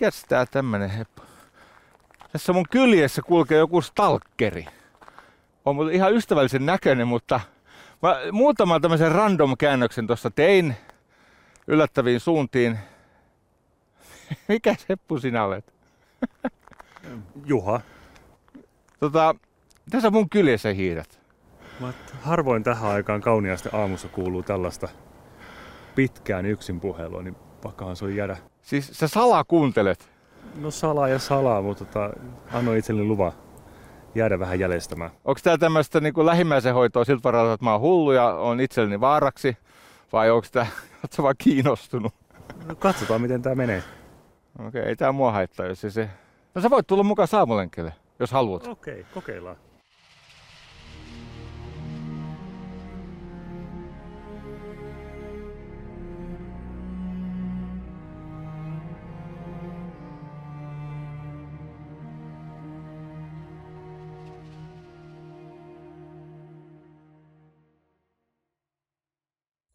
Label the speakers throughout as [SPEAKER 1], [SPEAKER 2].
[SPEAKER 1] Mikäs tää tämmönen heppu? Tässä mun kyljessä kulkee joku stalkeri. On ihan ystävällisen näköinen, mutta mä muutaman tämmöisen random käännöksen tuossa tein yllättäviin suuntiin. Mikä heppu sinä olet?
[SPEAKER 2] Juha.
[SPEAKER 1] Tota, tässä mun kyljessä hiiret.
[SPEAKER 2] Mä harvoin tähän aikaan kauniasti aamussa kuuluu tällaista pitkään yksin puhelua, niin pakkaan se on jäädä.
[SPEAKER 1] Siis sä salaa kuuntelet.
[SPEAKER 2] No salaa ja salaa, mutta tota, annoin itselleni luvan jäädä vähän jäljestämään.
[SPEAKER 1] Onko tää tämmöistä niin lähimmäisen hoitoa siltä varalta, että mä oon hullu ja on itselleni vaaraksi? Vai onko tää, oot vaan kiinnostunut?
[SPEAKER 2] No, katsotaan, miten tämä menee.
[SPEAKER 1] Okei, okay, ei tää mua haittaa, jos se, se... No sä voit tulla mukaan saamulenkelle, jos haluat.
[SPEAKER 2] Okei, okay, kokeillaan.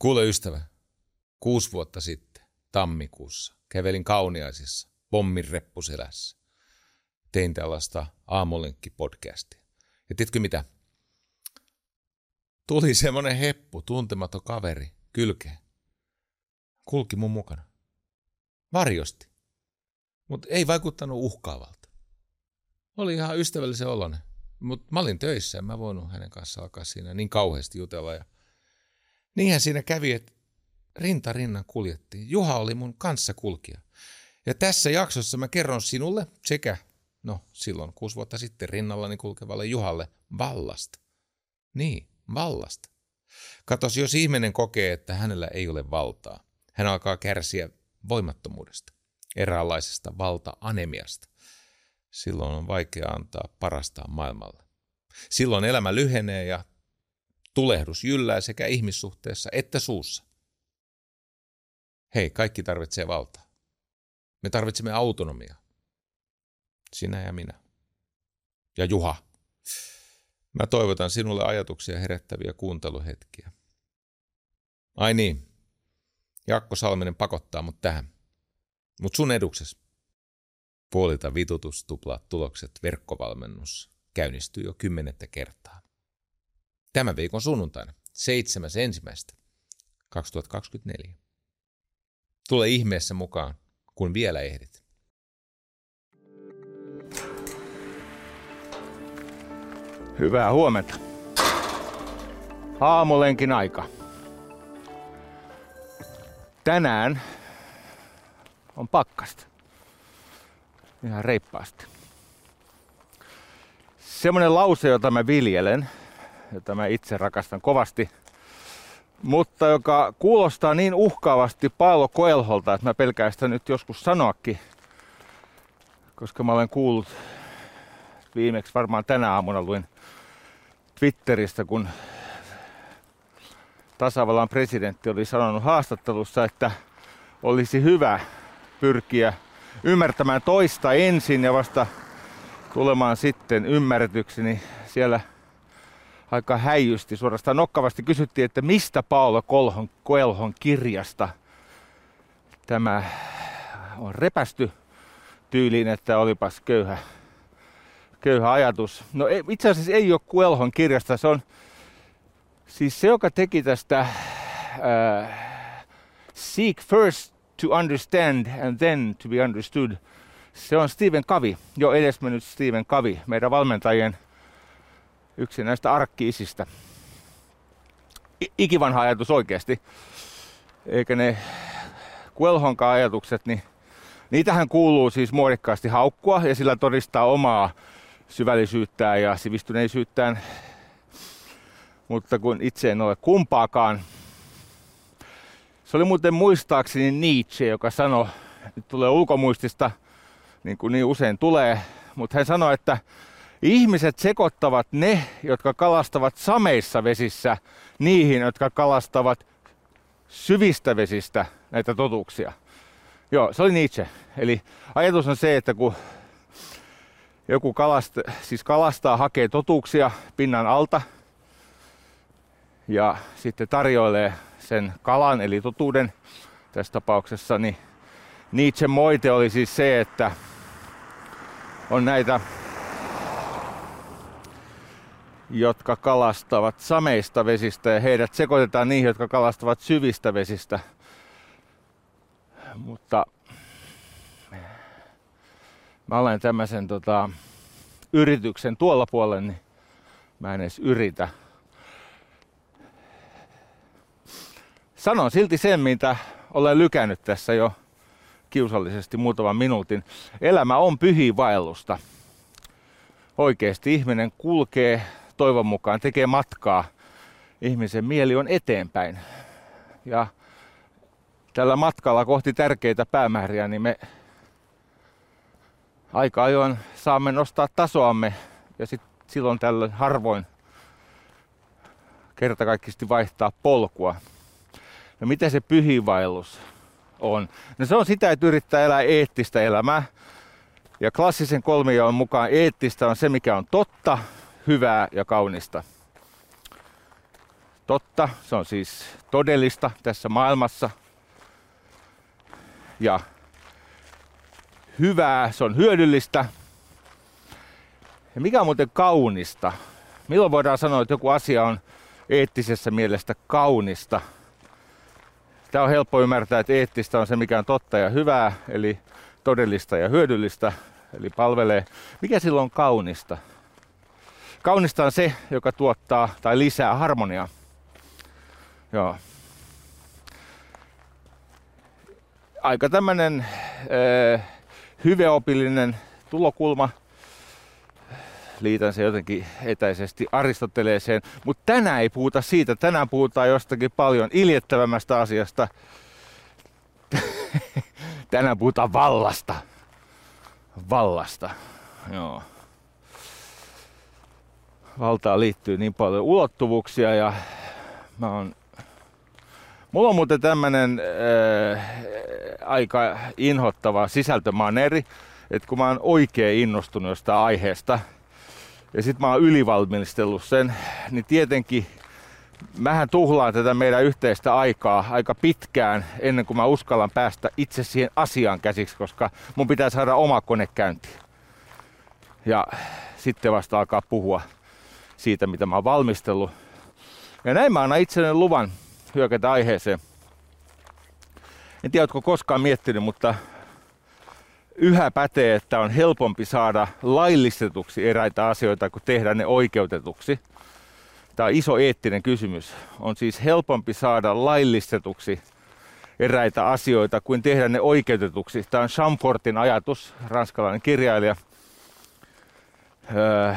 [SPEAKER 3] Kuule ystävä, kuusi vuotta sitten, tammikuussa, kävelin kauniaisissa, pommin reppuselässä. Tein tällaista aamulenkki-podcastia. Ja tiedätkö mitä? Tuli semmonen heppu, tuntematon kaveri, kylkeen. Kulki mun mukana. Varjosti. Mutta ei vaikuttanut uhkaavalta. Oli ihan ystävällisen oloinen. Mutta mä olin töissä, en mä voinut hänen kanssaan alkaa siinä niin kauheasti jutella. Ja Niinhän siinä kävi, että rinta rinnan kuljettiin. Juha oli mun kanssa kulkija. Ja tässä jaksossa mä kerron sinulle sekä, no silloin kuusi vuotta sitten rinnallani kulkevalle Juhalle, vallasta. Niin, vallasta. Katos, jos ihminen kokee, että hänellä ei ole valtaa, hän alkaa kärsiä voimattomuudesta, eräänlaisesta valta-anemiasta. Silloin on vaikea antaa parastaan maailmalle. Silloin elämä lyhenee ja Tulehdus jyllää sekä ihmissuhteessa että suussa. Hei, kaikki tarvitsee valtaa. Me tarvitsemme autonomiaa. Sinä ja minä. Ja Juha. Mä toivotan sinulle ajatuksia herättäviä kuunteluhetkiä. Ai niin, Jakko Salminen pakottaa mut tähän. Mut sun edukses. Puolita vitutus, tuplaat tulokset, verkkovalmennus käynnistyy jo kymmenettä kertaa tämän viikon sunnuntaina, 7.1.2024. Tule ihmeessä mukaan, kun vielä ehdit.
[SPEAKER 1] Hyvää huomenta. Aamulenkin aika. Tänään on pakkasta. Ihan reippaasti. Semmoinen lause, jota mä viljelen – jota mä itse rakastan kovasti, mutta joka kuulostaa niin uhkaavasti Paolo Koelholta, että mä pelkään sitä nyt joskus sanoakin, koska mä olen kuullut viimeksi varmaan tänä aamuna luin Twitteristä, kun tasavallan presidentti oli sanonut haastattelussa, että olisi hyvä pyrkiä ymmärtämään toista ensin ja vasta tulemaan sitten ymmärretyksi, niin siellä – aika häijysti, suorastaan nokkavasti kysyttiin, että mistä Paolo Kolhon, Koelhon kirjasta tämä on repästy tyyliin, että olipas köyhä, köyhä ajatus. No itse asiassa ei ole Koelhon kirjasta, se on siis se, joka teki tästä äh, Seek first to understand and then to be understood. Se on Stephen Covey, jo edesmennyt Stephen Covey, meidän valmentajien yksi näistä arkkiisistä. Ikivanha ajatus oikeasti. Eikä ne Kuelhonkaan ajatukset, niin niitähän kuuluu siis muodikkaasti haukkua ja sillä todistaa omaa syvällisyyttään ja sivistyneisyyttään. Mutta kun itse en ole kumpaakaan. Se oli muuten muistaakseni Nietzsche, joka sanoi, nyt tulee ulkomuistista, niin kuin niin usein tulee, mutta hän sanoi, että Ihmiset sekoittavat ne, jotka kalastavat sameissa vesissä, niihin, jotka kalastavat syvistä vesistä näitä totuuksia. Joo, se oli Nietzsche. Eli ajatus on se, että kun joku kalast, siis kalastaa, hakee totuuksia pinnan alta ja sitten tarjoilee sen kalan, eli totuuden tässä tapauksessa, niin Nietzsche moite oli siis se, että on näitä, jotka kalastavat sameista vesistä ja heidät sekoitetaan niihin, jotka kalastavat syvistä vesistä. Mutta mä olen tämmöisen tota, yrityksen tuolla puolella, niin mä en edes yritä. Sanon silti sen, mitä olen lykännyt tässä jo kiusallisesti muutaman minuutin. Elämä on pyhiinvaellusta. Oikeasti ihminen kulkee toivon mukaan, tekee matkaa. Ihmisen mieli on eteenpäin. Ja tällä matkalla kohti tärkeitä päämääriä, niin me aika ajoin saamme nostaa tasoamme ja sit silloin tällöin harvoin kertakaikkisesti vaihtaa polkua. No mitä se pyhiinvaellus on? No se on sitä, että yrittää elää eettistä elämää. Ja klassisen kolmijaon mukaan eettistä on se, mikä on totta, hyvää ja kaunista. Totta, se on siis todellista tässä maailmassa. Ja hyvää, se on hyödyllistä. Ja mikä on muuten kaunista? Milloin voidaan sanoa, että joku asia on eettisessä mielestä kaunista? Tämä on helppo ymmärtää, että eettistä on se, mikä on totta ja hyvää, eli todellista ja hyödyllistä, eli palvelee. Mikä silloin on kaunista? Kaunista on se, joka tuottaa tai lisää harmoniaa. Joo. Aika tämmöinen äh, hyveopillinen tulokulma. Liitän se jotenkin etäisesti Aristoteleeseen. Mutta tänään ei puhuta siitä. Tänään puhutaan jostakin paljon iljettävämmästä asiasta. tänään puhutaan vallasta. Vallasta. Joo. Valtaan liittyy niin paljon ulottuvuuksia ja mä oon Mulla on muuten tämmönen äh, aika inhottava sisältömaneri, että kun mä oon oikein innostunut jostain aiheesta ja sit mä oon ylivalmistellut sen, niin tietenkin mähän tuhlaan tätä meidän yhteistä aikaa aika pitkään ennen kuin mä uskallan päästä itse siihen asiaan käsiksi, koska mun pitää saada oma kone käyntiin. Ja sitten vasta alkaa puhua siitä, mitä mä oon valmistellut. Ja näin mä annan itselleni luvan hyökätä aiheeseen. En tiedä, oletko koskaan miettinyt, mutta yhä pätee, että on helpompi saada laillistetuksi eräitä asioita kuin tehdä ne oikeutetuksi. Tämä on iso eettinen kysymys. On siis helpompi saada laillistetuksi eräitä asioita kuin tehdä ne oikeutetuksi. Tämä on Chamfortin ajatus, ranskalainen kirjailija. Öö,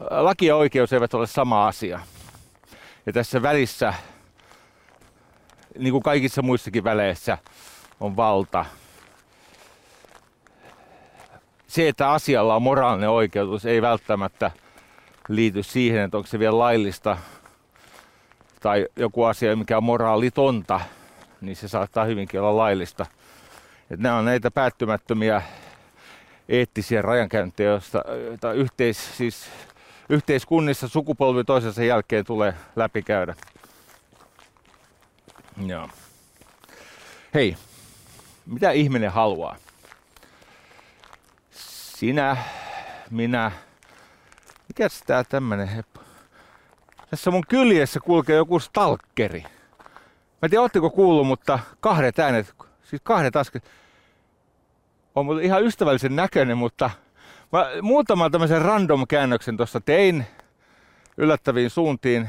[SPEAKER 1] laki ja oikeus eivät ole sama asia. Ja tässä välissä, niin kuin kaikissa muissakin väleissä, on valta. Se, että asialla on moraalinen oikeutus, ei välttämättä liity siihen, että onko se vielä laillista tai joku asia, mikä on moraalitonta, niin se saattaa hyvinkin olla laillista. Et nämä on näitä päättymättömiä eettisiä rajankäyntejä, joista, yhteis, siis yhteiskunnissa sukupolvi toisensa jälkeen tulee läpikäydä. Joo. Hei, mitä ihminen haluaa? Sinä, minä, mikä tää tämmönen heppo? Tässä mun kyljessä kulkee joku stalkeri. Mä en tiedä, ootteko kuullut, mutta kahdet äänet, siis kahdet asket. On ihan ystävällisen näköinen, mutta Mä muutaman tämmöisen random käännöksen tuossa tein yllättäviin suuntiin.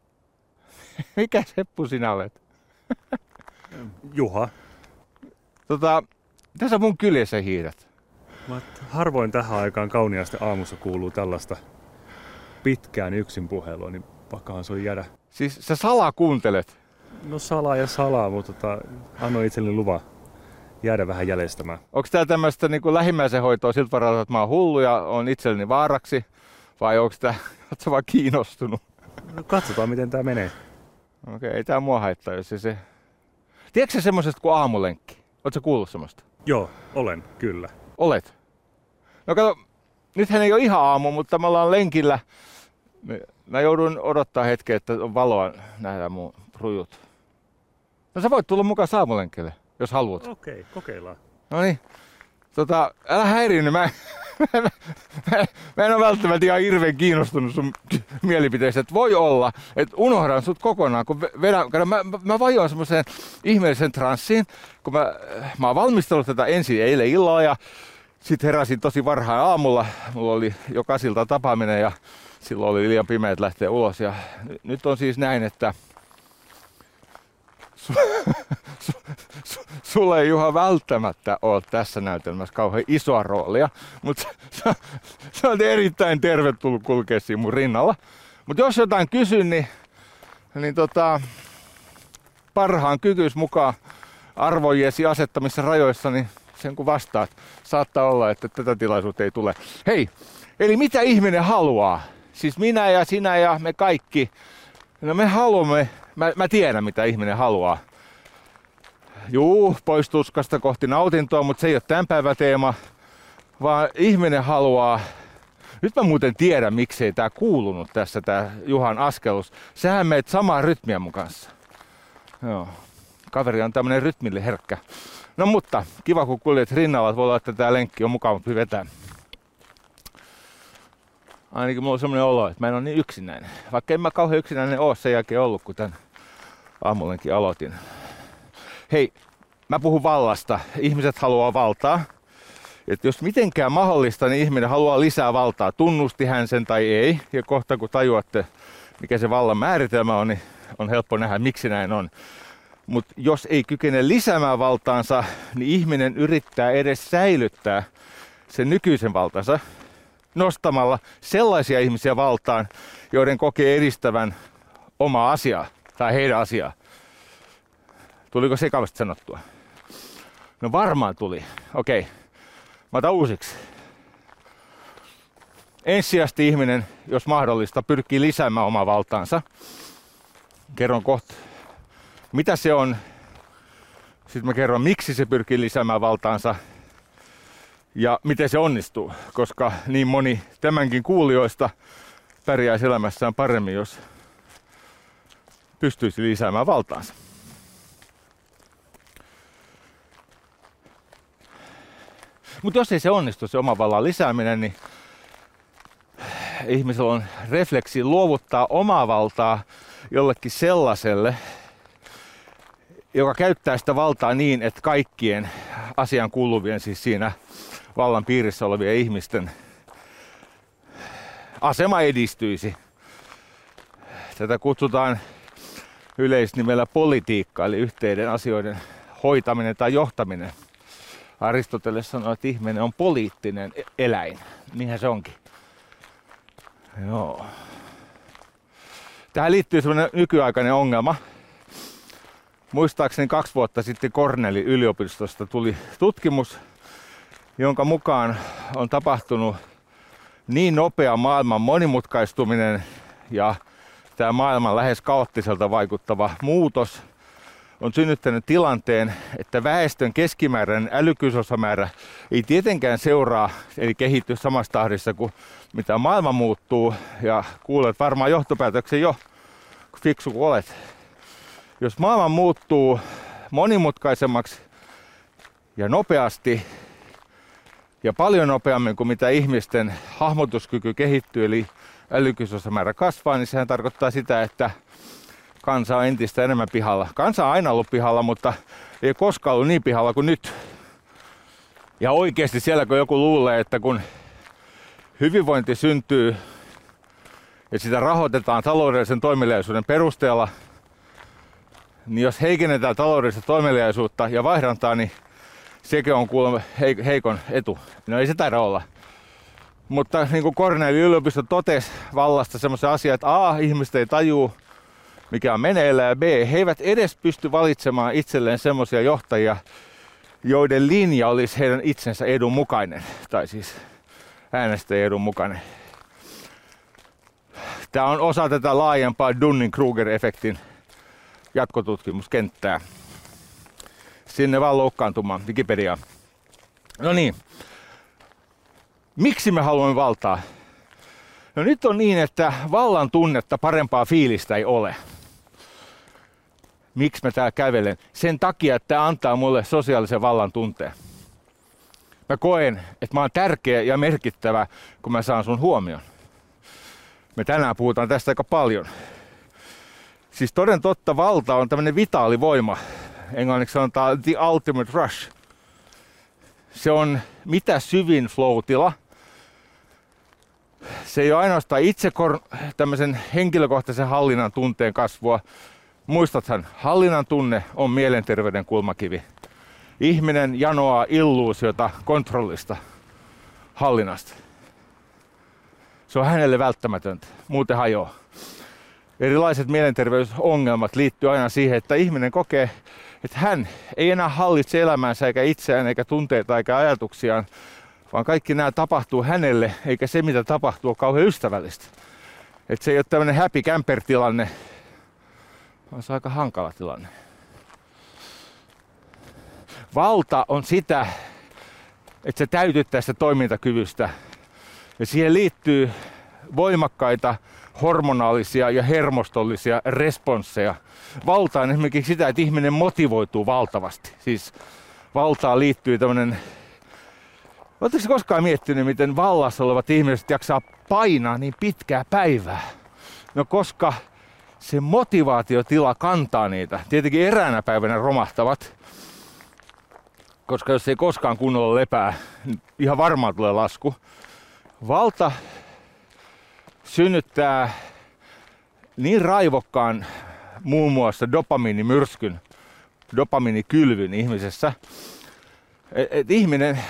[SPEAKER 1] Mikä seppu sinä olet?
[SPEAKER 2] Juha.
[SPEAKER 1] Tota, tässä mun kyljessä hiiret.
[SPEAKER 2] Mä harvoin tähän aikaan kauniasti aamussa kuuluu tällaista pitkään yksin puhelua, niin pakkahan se on jäädä.
[SPEAKER 1] Siis sä salaa kuuntelet?
[SPEAKER 2] No salaa ja salaa, mutta tota, annoin itselleni luvan jäädä vähän jäljestämään.
[SPEAKER 1] Onko tämä tämmöistä niin lähimmäisen hoitoa siltä varalta, että mä oon hullu ja on itselleni vaaraksi? Vai onko tämä, ootko vaan kiinnostunut?
[SPEAKER 2] No katsotaan, miten tämä menee.
[SPEAKER 1] Okei, okay, ei tämä mua haittaa, jos se... se... Tiedätkö se semmoisesta kuin aamulenkki? Oletko kuullut semmoista?
[SPEAKER 2] Joo, olen, kyllä.
[SPEAKER 1] Olet? No kato, nythän ei ole ihan aamu, mutta me ollaan lenkillä. Mä joudun odottaa hetken, että on valoa nähdä mun rujut. No sä voit tulla mukaan saamulenkille. Jos haluat.
[SPEAKER 2] Okei, okay, kokeillaan.
[SPEAKER 1] No niin. Tota, älä häiriinny, mä, mä, mä, mä en ole välttämättä ihan hirveän kiinnostunut sun mielipiteistä. Että voi olla, että unohdan sut kokonaan, kun vedän, mä, mä, mä vajoan semmoiseen ihmeellisen transsiin, kun mä, mä oon valmistellut tätä ensin eilen illalla ja sitten heräsin tosi varhain aamulla. Mulla oli jokaisilta tapaaminen ja silloin oli liian pimeät lähteä ulos. Ja nyt on siis näin, että su, su, su, sulla ei Juha välttämättä ole tässä näytelmässä kauhean isoa roolia, mutta sä, sä oot erittäin tervetullut kulkea siinä mun rinnalla. Mutta jos jotain kysyn, niin, niin tota, parhaan kykyys mukaan arvojesi asettamissa rajoissa, niin sen kun vastaat, saattaa olla, että tätä tilaisuutta ei tule. Hei, eli mitä ihminen haluaa? Siis minä ja sinä ja me kaikki. No me haluamme, mä, mä tiedän mitä ihminen haluaa. Juu, pois tuskasta kohti nautintoa, mutta se ei ole tämän päivän teema. Vaan ihminen haluaa nyt mä muuten tiedän, miksei tää kuulunut tässä, tää Juhan askelus. Sähän meet samaa rytmiä mun kanssa. Joo. Kaveri on tämmönen rytmille herkkä. No mutta, kiva kun kuljet rinnalla, voi olla, että tää lenkki on mukavampi vetää. Ainakin mulla on semmoinen olo, että mä en ole niin yksinäinen. Vaikka en mä kauhean yksinäinen ole sen jälkeen ollut, kun tän aamulenkin aloitin. Hei, mä puhun vallasta. Ihmiset haluaa valtaa. Et jos mitenkään mahdollista, niin ihminen haluaa lisää valtaa. Tunnusti hän sen tai ei. Ja kohta kun tajuatte, mikä se vallan määritelmä on, niin on helppo nähdä, miksi näin on. Mutta jos ei kykene lisäämään valtaansa, niin ihminen yrittää edes säilyttää sen nykyisen valtansa nostamalla sellaisia ihmisiä valtaan, joiden kokee edistävän omaa asiaa tai heidän asiaa. Tuliko sekavasti sanottua? No varmaan tuli. Okei. Mä otan uusiksi. Ensisijaisesti ihminen, jos mahdollista, pyrkii lisäämään omaa valtaansa. Kerron kohta, mitä se on. Sitten mä kerron, miksi se pyrkii lisäämään valtaansa ja miten se onnistuu, koska niin moni tämänkin kuulijoista pärjää elämässään paremmin, jos pystyisi lisäämään valtaansa. Mutta jos ei se onnistu, se oma vallan lisääminen, niin ihmisellä on refleksi luovuttaa omaa valtaa jollekin sellaiselle, joka käyttää sitä valtaa niin, että kaikkien asian kuuluvien, siis siinä vallan piirissä olevien ihmisten asema edistyisi. Tätä kutsutaan yleisnimellä politiikka, eli yhteiden asioiden hoitaminen tai johtaminen. Aristoteles sanoi, että ihminen on poliittinen e- eläin. Niinhän se onkin. Joo. Tähän liittyy semmoinen nykyaikainen ongelma. Muistaakseni kaksi vuotta sitten Cornellin yliopistosta tuli tutkimus, jonka mukaan on tapahtunut niin nopea maailman monimutkaistuminen ja tämä maailman lähes kaoottiselta vaikuttava muutos on synnyttänyt tilanteen, että väestön keskimääräinen älykkyysosamäärä ei tietenkään seuraa eli kehitty samassa tahdissa kuin mitä maailma muuttuu. Ja kuulet varmaan johtopäätöksen jo, fiksu kuin olet. Jos maailma muuttuu monimutkaisemmaksi ja nopeasti, ja paljon nopeammin kuin mitä ihmisten hahmotuskyky kehittyy, eli älykkyysosamäärä kasvaa, niin sehän tarkoittaa sitä, että kansa on entistä enemmän pihalla. Kansa on aina ollut pihalla, mutta ei koskaan ollut niin pihalla kuin nyt. Ja oikeasti siellä kun joku luulee, että kun hyvinvointi syntyy ja sitä rahoitetaan taloudellisen toimeliaisuuden perusteella, niin jos heikennetään taloudellista toimeliaisuutta ja vaihdantaa, niin sekin on kuulemma heikon etu. No ei se taida olla. Mutta niin kuin Corneli yliopisto totesi vallasta semmoisen asian, että A, ihmiset ei tajuu, mikä on meneillään, ja B, he eivät edes pysty valitsemaan itselleen semmoisia johtajia, joiden linja olisi heidän itsensä edun mukainen, tai siis äänestäjien edun mukainen. Tämä on osa tätä laajempaa Dunning-Kruger-efektin jatkotutkimuskenttää sinne vaan loukkaantumaan Wikipedia. No niin. Miksi me haluamme valtaa? No nyt on niin, että vallan tunnetta parempaa fiilistä ei ole. miksi mä täällä kävelen. Sen takia, että tämä antaa mulle sosiaalisen vallan tunteen. Mä koen, että mä oon tärkeä ja merkittävä, kun mä saan sun huomion. Me tänään puhutaan tästä aika paljon. Siis toden totta valta on tämmöinen vitaalivoima. Englanniksi sanotaan the ultimate rush. Se on mitä syvin flow-tila. Se ei ole ainoastaan itse tämmöisen henkilökohtaisen hallinnan tunteen kasvua. Muistathan, hallinnan tunne on mielenterveyden kulmakivi. Ihminen janoaa illuusiota kontrollista, hallinnasta. Se on hänelle välttämätöntä, muuten hajoaa. Erilaiset mielenterveysongelmat liittyy aina siihen, että ihminen kokee, että hän ei enää hallitse elämäänsä eikä itseään eikä tunteita eikä ajatuksiaan, vaan kaikki nämä tapahtuu hänelle, eikä se mitä tapahtuu ole kauhean ystävällistä. Että se ei ole tämmöinen happy camper tilanne, vaan se on aika hankala tilanne. Valta on sitä, että se täytyttää sitä toimintakyvystä. Ja siihen liittyy voimakkaita hormonaalisia ja hermostollisia responsseja. Valta on esimerkiksi sitä, että ihminen motivoituu valtavasti. Siis valtaan liittyy tämmöinen... Oletteko koskaan miettinyt, miten vallassa olevat ihmiset jaksaa painaa niin pitkää päivää? No koska se motivaatiotila kantaa niitä. Tietenkin eräänä päivänä romahtavat, koska jos ei koskaan kunnolla lepää, niin ihan varmaan tulee lasku. Valta synnyttää niin raivokkaan muun muassa dopamiinimyrskyn, dopamiinikylvyn ihmisessä, että et ihminen,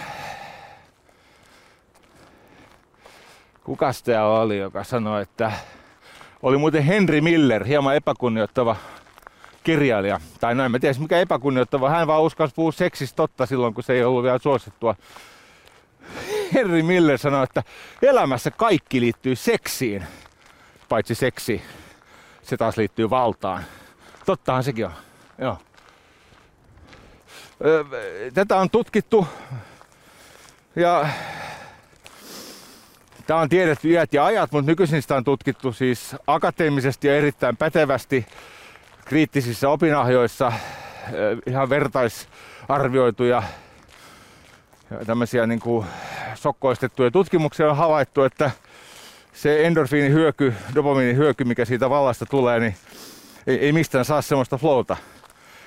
[SPEAKER 1] kukas tämä oli, joka sanoi, että oli muuten Henry Miller, hieman epäkunnioittava kirjailija. Tai näin, mä tiedä mikä epäkunnioittava. Hän vaan uskalsi puhua seksistä totta silloin, kun se ei ollut vielä suosittua. Henry Miller sanoi, että elämässä kaikki liittyy seksiin, paitsi seksi. Se taas liittyy valtaan. Tottahan sekin on. Joo. Tätä on tutkittu ja Tämä on tiedetty iät ja ajat, mutta nykyisin sitä on tutkittu siis akateemisesti ja erittäin pätevästi kriittisissä opinahjoissa ihan vertaisarvioituja tämmöisiä niin kuin sokkoistettuja tutkimuksia on havaittu, että se endorfiinihyöky, dopamiinihyöky, mikä siitä vallasta tulee, niin ei, ei mistään saa semmoista flowta.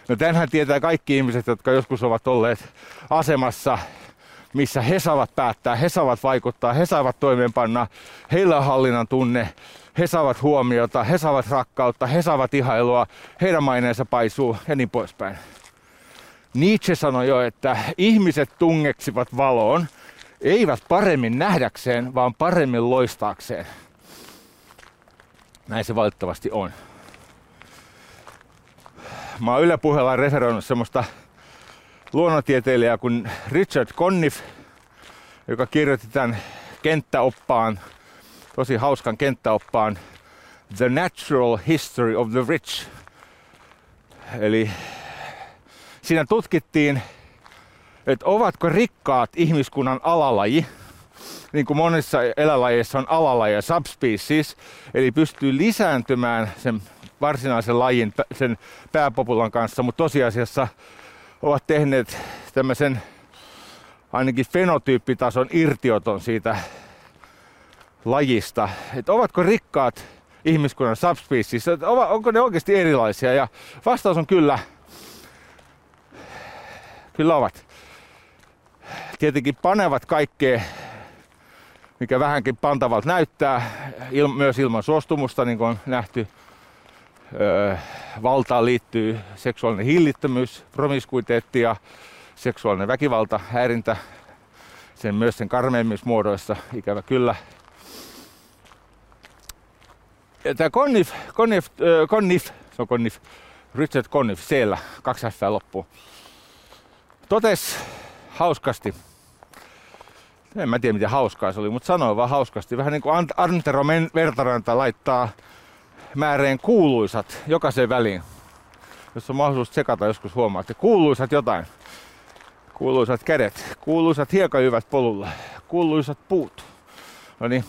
[SPEAKER 1] No tänhän tietää kaikki ihmiset, jotka joskus ovat olleet asemassa, missä he saavat päättää, he saavat vaikuttaa, he saavat toimeenpanna, heillä on hallinnan tunne, he saavat huomiota, he saavat rakkautta, he saavat ihailua, heidän maineensa paisuu ja niin poispäin. Nietzsche sanoi jo, että ihmiset tungeksivat valoon, eivät paremmin nähdäkseen, vaan paremmin loistaakseen. Näin se valitettavasti on. Mä oon Yle puheella referoinut semmoista luonnontieteilijää kuin Richard Conniff, joka kirjoitti tämän kenttäoppaan, tosi hauskan kenttäoppaan The Natural History of the Rich. Eli siinä tutkittiin, että ovatko rikkaat ihmiskunnan alalaji, niin kuin monissa elälajeissa on alalaji ja subspecies, eli pystyy lisääntymään sen varsinaisen lajin, sen pääpopulan kanssa, mutta tosiasiassa ovat tehneet tämmöisen ainakin fenotyyppitason irtioton siitä lajista. Että ovatko rikkaat ihmiskunnan subspecies, onko ne oikeasti erilaisia? Ja vastaus on kyllä. Kyllä ovat. Tietenkin panevat kaikkea, mikä vähänkin pantavalta näyttää, il, myös ilman suostumusta, niin kuin on nähty. Öö, valtaan liittyy seksuaalinen hillittömyys, promiskuiteetti ja seksuaalinen väkivalta, häirintä, sen myös sen karmeimmissa muodoissa, ikävä kyllä. Tämä Conniff, Conniff, äh, se on Conniff, Richard Conniff, siellä, kaksi F totes hauskasti, en mä tiedä miten hauskaa se oli, mutta sanoi vaan hauskasti, vähän niin kuin Antero Vertaranta laittaa määreen kuuluisat jokaiseen väliin. Jos on mahdollisuus tsekata, joskus huomaatte. Kuuluisat jotain. Kuuluisat kädet. Kuuluisat hiekajyvät polulla. Kuuluisat puut. No niin.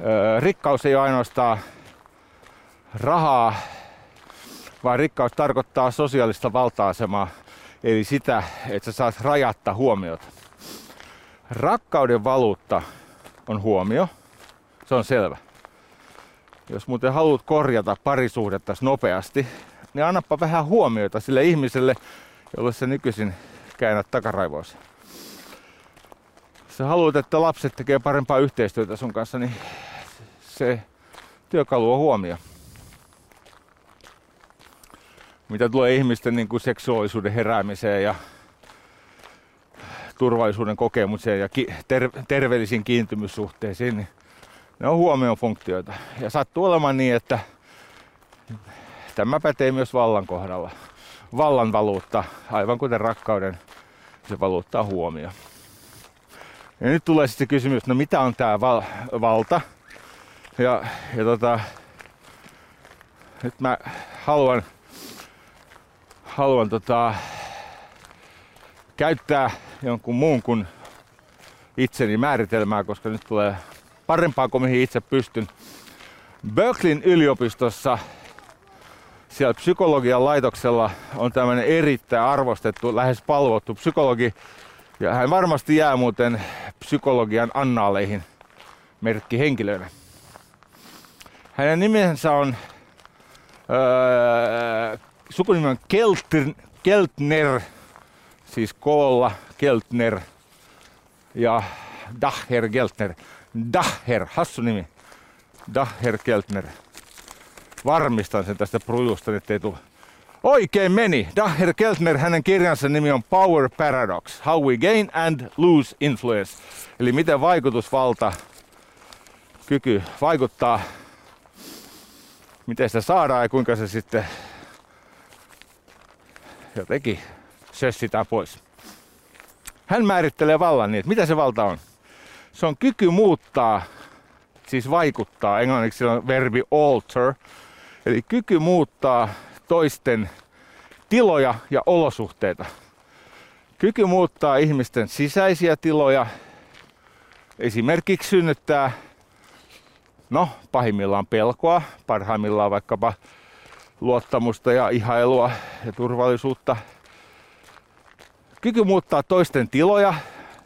[SPEAKER 1] Öö, rikkaus ei ole ainoastaan rahaa vaan rikkaus tarkoittaa sosiaalista valta-asemaa, eli sitä, että sä saat rajatta huomiota. Rakkauden valuutta on huomio, se on selvä. Jos muuten haluat korjata parisuhdetta nopeasti, niin annapa vähän huomiota sille ihmiselle, jolle se nykyisin käännät takaraivoissa. Jos sä haluat, että lapset tekee parempaa yhteistyötä sun kanssa, niin se työkalu on huomio. Mitä tulee ihmisten niin kuin seksuaalisuuden heräämiseen ja turvallisuuden kokemukseen ja ki- ter- terveellisiin kiintymyssuhteisiin, niin ne on huomion funktioita. Ja sattuu olemaan niin, että tämä pätee myös vallan kohdalla. Vallan valuutta, aivan kuten rakkauden, se valuutta on huomio. Ja nyt tulee sitten kysymys, no mitä on tämä val- valta? Ja, ja tota, nyt mä haluan, haluan tota, käyttää jonkun muun kuin itseni määritelmää, koska nyt tulee parempaa kuin mihin itse pystyn. Berkeleyn yliopistossa siellä psykologian laitoksella on tämmöinen erittäin arvostettu, lähes palvottu psykologi. Ja hän varmasti jää muuten psykologian annaaleihin merkkihenkilönä. Hänen nimensä on, öö, sukunimi on Keltner, Keltner, siis koolla Keltner ja Dacher Keltner. Daher, hassu nimi. Daher Keltner. Varmistan sen tästä prujusta, ettei tule. Oikein meni. Daher Keltner, hänen kirjansa nimi on Power Paradox. How we gain and lose influence. Eli miten vaikutusvalta, kyky vaikuttaa, miten sitä saadaan ja kuinka se sitten jotenkin sössitään pois. Hän määrittelee vallan niin, että mitä se valta on. Se on kyky muuttaa, siis vaikuttaa, englanniksi on verbi alter, eli kyky muuttaa toisten tiloja ja olosuhteita. Kyky muuttaa ihmisten sisäisiä tiloja, esimerkiksi synnyttää, no pahimmillaan pelkoa, parhaimmillaan vaikkapa luottamusta ja ihailua ja turvallisuutta. Kyky muuttaa toisten tiloja,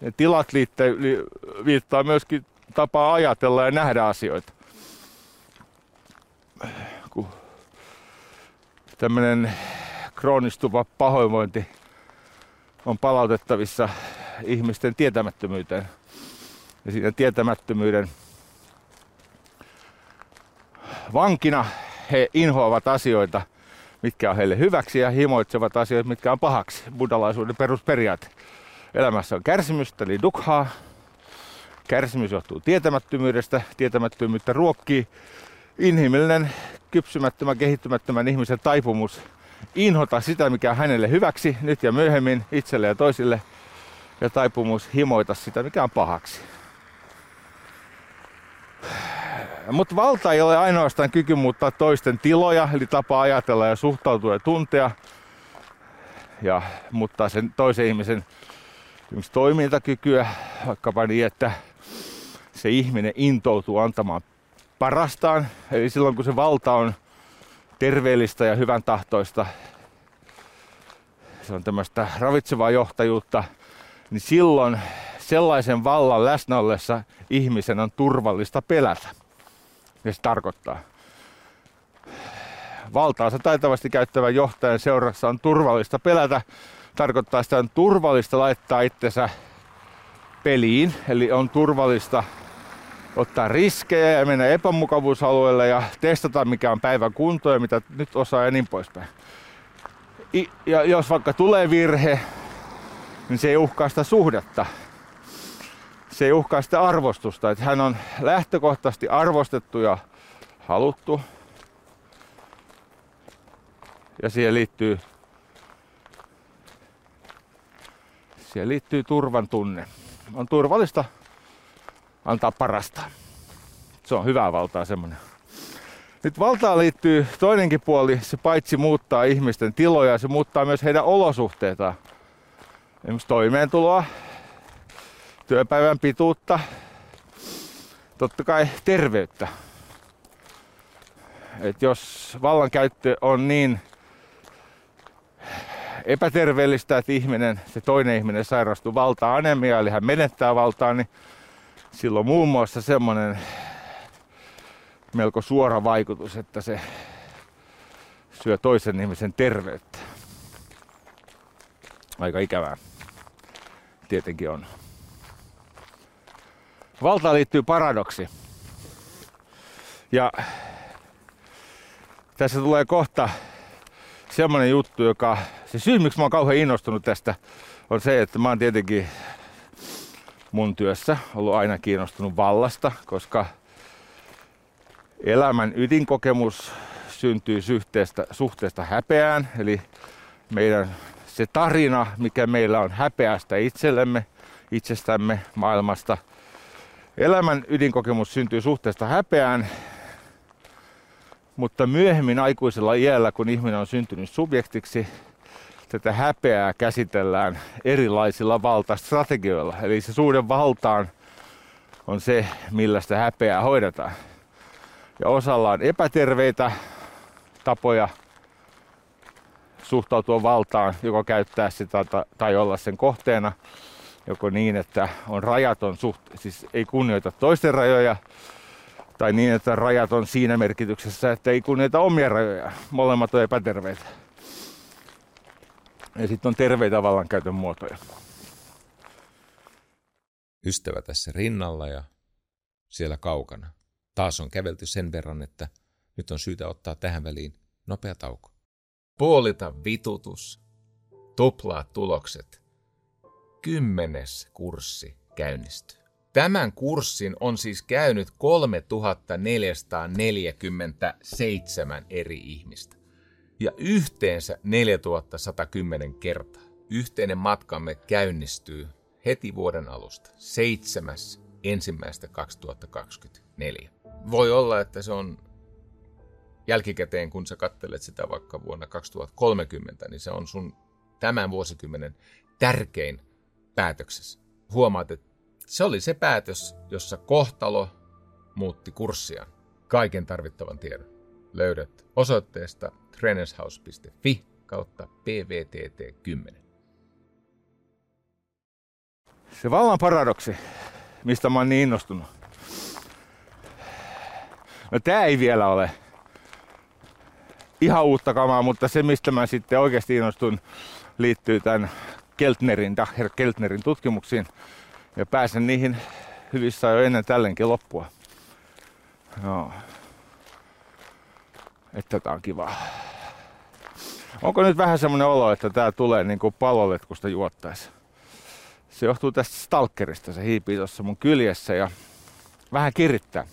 [SPEAKER 1] ja tilat liitte, li, viittaa myöskin tapaa ajatella ja nähdä asioita. Kun tämmöinen kroonistuva pahoinvointi on palautettavissa ihmisten tietämättömyyteen. Ja siinä tietämättömyyden vankina he inhoavat asioita, mitkä on heille hyväksi ja himoitsevat asioita, mitkä on pahaksi. Buddhalaisuuden perusperiaate. Elämässä on kärsimystä, eli dukhaa. Kärsimys johtuu tietämättömyydestä. Tietämättömyyttä ruokkii inhimillinen, kypsymättömän, kehittymättömän ihmisen taipumus inhota sitä, mikä on hänelle hyväksi nyt ja myöhemmin itselle ja toisille. Ja taipumus himoita sitä, mikä on pahaksi. Mutta valta ei ole ainoastaan kyky muuttaa toisten tiloja, eli tapa ajatella ja suhtautua ja tuntea, ja muuttaa sen toisen ihmisen toimintakykyä, vaikkapa niin, että se ihminen intoutuu antamaan parastaan. Eli silloin kun se valta on terveellistä ja hyvän tahtoista, se on tämmöistä ravitsevaa johtajuutta, niin silloin sellaisen vallan läsnä ollessa ihmisen on turvallista pelätä. Ja se tarkoittaa. Valtaansa taitavasti käyttävän johtajan seurassa on turvallista pelätä. Tarkoittaa sitä on turvallista laittaa itsensä peliin. Eli on turvallista ottaa riskejä ja mennä epämukavuusalueelle ja testata mikä on päivän kunto ja mitä nyt osaa ja niin poispäin. Ja jos vaikka tulee virhe, niin se ei uhkaa sitä suhdetta. Se ei uhkaa sitä arvostusta, että hän on lähtökohtaisesti arvostettu ja haluttu. Ja siihen liittyy, siihen liittyy turvan tunne. On turvallista antaa parasta. Se on hyvää valtaa semmoinen. Nyt valtaan liittyy toinenkin puoli. Se paitsi muuttaa ihmisten tiloja, se muuttaa myös heidän olosuhteitaan. Esimerkiksi toimeentuloa, työpäivän pituutta, totta kai terveyttä. Et jos vallankäyttö on niin epäterveellistä, että ihminen, se toinen ihminen sairastuu valtaa anemia, eli hän menettää valtaa, niin silloin muun muassa semmoinen melko suora vaikutus, että se syö toisen ihmisen terveyttä. Aika ikävää. Tietenkin on. Valtaan liittyy paradoksi. Ja tässä tulee kohta semmoinen juttu, joka... Se syy, miksi mä oon kauhean innostunut tästä, on se, että mä oon tietenkin mun työssä ollut aina kiinnostunut vallasta, koska elämän ydinkokemus syntyy suhteesta, suhteesta häpeään, eli meidän se tarina, mikä meillä on häpeästä itsellemme, itsestämme, maailmasta. Elämän ydinkokemus syntyy suhteesta häpeään, mutta myöhemmin aikuisella iällä, kun ihminen on syntynyt subjektiksi, tätä häpeää käsitellään erilaisilla valtastrategioilla. Eli se suhde valtaan on se, millä sitä häpeää hoidetaan. Ja osalla on epäterveitä tapoja suhtautua valtaan, joko käyttää sitä tai olla sen kohteena, joko niin, että on rajaton suht, siis ei kunnioita toisten rajoja, tai niin, että rajat on siinä merkityksessä, että ei kunnioita omia rajoja. Molemmat on epäterveitä. Ja sitten on terveitä vallankäytön muotoja.
[SPEAKER 3] Ystävä tässä rinnalla ja siellä kaukana. Taas on kävelty sen verran, että nyt on syytä ottaa tähän väliin nopea tauko. Puolita vitutus. Tuplaa tulokset. Kymmenes kurssi käynnistyy. Tämän kurssin on siis käynyt 3447 eri ihmistä ja yhteensä 4110 kertaa. Yhteinen matkamme käynnistyy heti vuoden alusta, 7. ensimmäistä 2024. Voi olla, että se on jälkikäteen, kun sä kattelet sitä vaikka vuonna 2030, niin se on sun tämän vuosikymmenen tärkein päätöksessä. Huomaat, että se oli se päätös, jossa kohtalo muutti kurssia. Kaiken tarvittavan tiedon löydät osoitteesta trainershouse.fi kautta pvtt10.
[SPEAKER 1] Se vallan paradoksi, mistä mä oon niin innostunut. No tää ei vielä ole ihan uutta kamaa, mutta se mistä mä sitten oikeasti innostun liittyy tämän Keltnerin, Dacher Keltnerin tutkimuksiin. Ja pääsen niihin hyvissä jo ennen tällenkin loppua. Joo. Että tää on kiva. Onko nyt vähän semmonen olo, että tää tulee niin kuin paloletkusta juottaisi? Se johtuu tästä stalkerista. Se hiipii tuossa mun kyljessä ja vähän kirittää.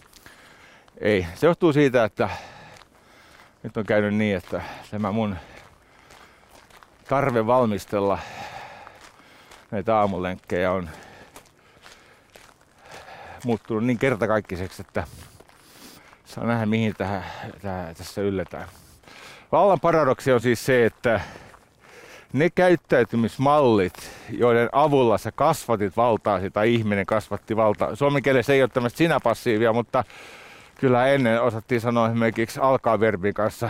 [SPEAKER 1] Ei, se johtuu siitä, että nyt on käynyt niin, että tämä mun tarve valmistella näitä aamulenkkejä on muuttunut niin kertakaikkiseksi, että saa nähdä mihin tähän, tähän, tässä ylletään. Vallan paradoksi on siis se, että ne käyttäytymismallit, joiden avulla sä kasvatit valtaa, tai ihminen kasvatti valtaa. Suomen kielessä ei ole tämmöistä sinä passiivia, mutta kyllä ennen osattiin sanoa esimerkiksi alkaa verbin kanssa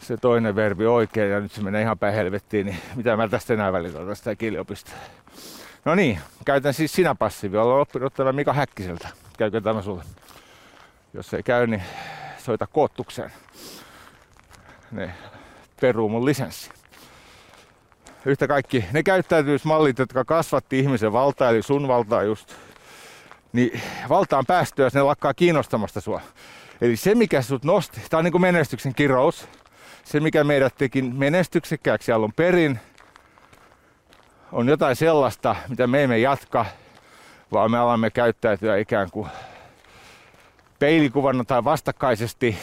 [SPEAKER 1] se toinen verbi oikein ja nyt se menee ihan päin helvettiin, niin mitä mä tästä enää välitän tästä kieliopista. No niin, käytän siis sinä passiivi. Olen oppinut tämän Mika Häkkiseltä. Käykö tämä sulle? Jos ei käy, niin soita koottukseen. Ne peruu mun lisenssi. Yhtä kaikki ne käyttäytymismallit, jotka kasvatti ihmisen valtaa, eli sun valtaa just, niin valtaan päästyä, ne lakkaa kiinnostamasta sua. Eli se, mikä sut nosti, tämä on niin kuin menestyksen kirous, se, mikä meidät teki menestyksekkääksi alun perin, on jotain sellaista, mitä me emme jatka, vaan me alamme käyttäytyä ikään kuin peilikuvana tai vastakkaisesti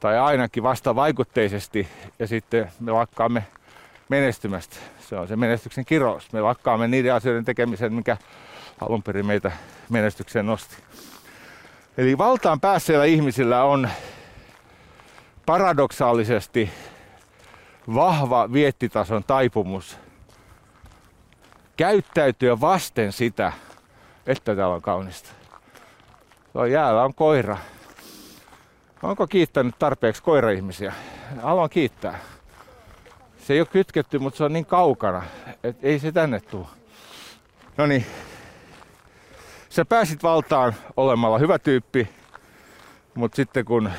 [SPEAKER 1] tai ainakin vastavaikutteisesti ja sitten me lakkaamme menestymästä. Se on se menestyksen kirous. Me lakkaamme niiden asioiden tekemisen, mikä alun perin meitä menestykseen nosti. Eli valtaan päässeillä ihmisillä on paradoksaalisesti vahva viettitason taipumus käyttäytyä vasten sitä, että täällä on kaunista. Tuolla jäällä on koira. Onko kiittänyt tarpeeksi koira-ihmisiä? Haluan kiittää. Se ei ole kytketty, mutta se on niin kaukana, että ei se tänne tule. No niin. Sä pääsit valtaan olemalla hyvä tyyppi, mutta sitten kun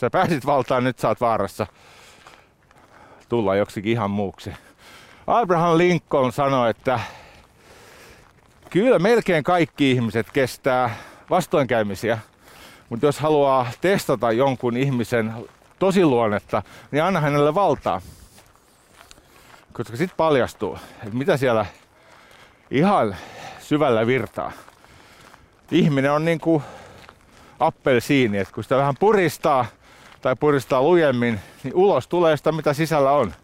[SPEAKER 1] sä pääsit valtaan, nyt saat vaarassa tulla joksikin ihan muuksi. Abraham Lincoln sanoi, että kyllä melkein kaikki ihmiset kestää vastoinkäymisiä, mutta jos haluaa testata jonkun ihmisen tosiluonnetta, niin anna hänelle valtaa. Koska sitten paljastuu, että mitä siellä ihan syvällä virtaa. Ihminen on niin kuin appelsiini, että kun sitä vähän puristaa tai puristaa lujemmin, niin ulos tulee sitä, mitä sisällä on.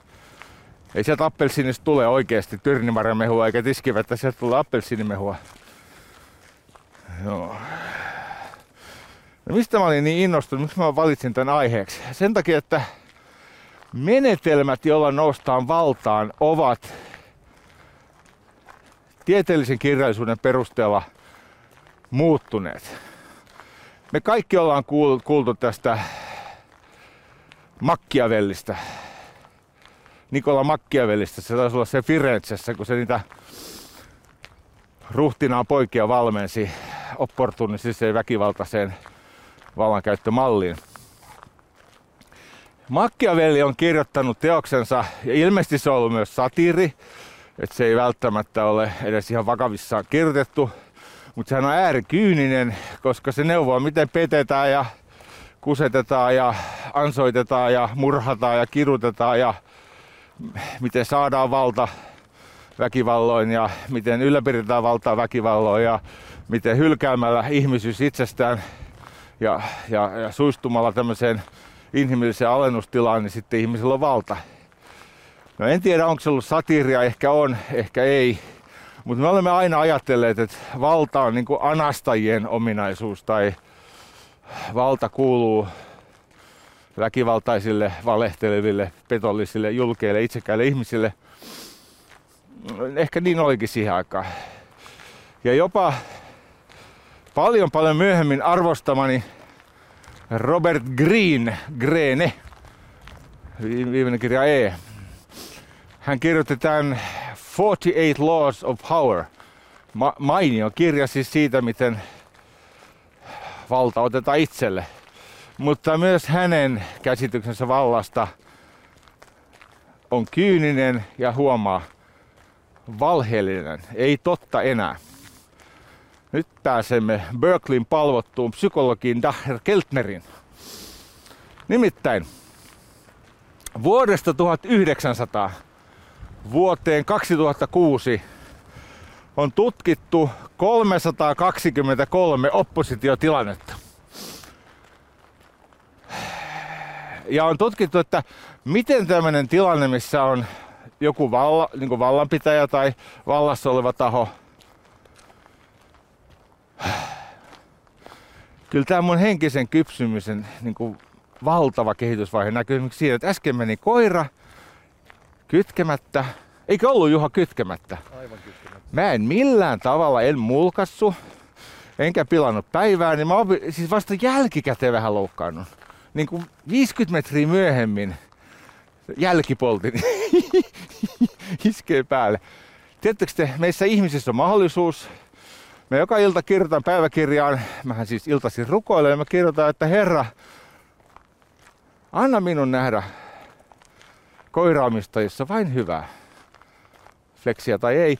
[SPEAKER 1] Ei sieltä appelsiinista tule oikeasti tyrnimarjamehua eikä tiskivettä, sieltä tulee appelsiinimehua. Joo. No mistä mä olin niin innostunut, miksi mä valitsin tämän aiheeksi? Sen takia, että menetelmät, joilla noustaan valtaan, ovat tieteellisen kirjallisuuden perusteella muuttuneet. Me kaikki ollaan kuultu tästä Machiavellista. Nikola Machiavellista, se taisi olla se Firenzessä, kun se niitä ruhtinaan poikia valmensi opportunistiseen väkivaltaiseen vallankäyttömalliin. Machiavelli on kirjoittanut teoksensa, ja ilmeisesti se on ollut myös satiiri, että se ei välttämättä ole edes ihan vakavissaan kirjoitettu, mutta sehän on äärikyyninen, koska se neuvoo, miten petetään ja kusetetaan ja ansoitetaan ja murhataan ja kirutetaan ja miten saadaan valta väkivalloin ja miten ylläpidetään valtaa väkivalloin ja miten hylkäämällä ihmisyys itsestään ja, ja, ja suistumalla tämmöiseen inhimilliseen alennustilaan, niin sitten ihmisellä on valta. No en tiedä, onko se ollut satiiria, ehkä on, ehkä ei. Mutta me olemme aina ajatelleet, että valta on niin anastajien ominaisuus tai valta kuuluu väkivaltaisille, valehteleville, petollisille, julkeille, itsekäille ihmisille. Ehkä niin olikin siihen aikaan. Ja jopa paljon paljon myöhemmin arvostamani Robert Green, Greene, viimeinen kirja E. Hän kirjoitti tämän 48 Laws of Power, Ma- mainio kirja siis siitä, miten valta otetaan itselle. Mutta myös hänen käsityksensä vallasta on kyyninen ja huomaa valheellinen, ei totta enää. Nyt pääsemme Berkeleyn palvottuun psykologiin Daher Keltnerin. Nimittäin vuodesta 1900 vuoteen 2006 on tutkittu 323 oppositiotilannetta. Ja on tutkittu, että miten tämmöinen tilanne, missä on joku valla, niin vallanpitäjä tai vallassa oleva taho, kyllä tämä mun henkisen kypsymisen niin kuin valtava kehitysvaihe näkyy esimerkiksi siinä, että äsken meni koira kytkemättä. Eikö ollut Juha kytkemättä?
[SPEAKER 2] Aivan kytkemättä.
[SPEAKER 1] Mä en millään tavalla, en mulkassu, enkä pilannut päivää, niin mä oon siis vasta jälkikäteen vähän loukkaannut. Niin kuin 50 metriä myöhemmin jälkipoltin iskee päälle. Tiedättekö te, meissä ihmisissä on mahdollisuus Mä joka ilta kirjoitan päiväkirjaan, mähän siis iltaisin rukoilen ja mä kirjoitan, että Herra, anna minun nähdä koiraamista, jossa vain hyvää. Fleksia tai ei.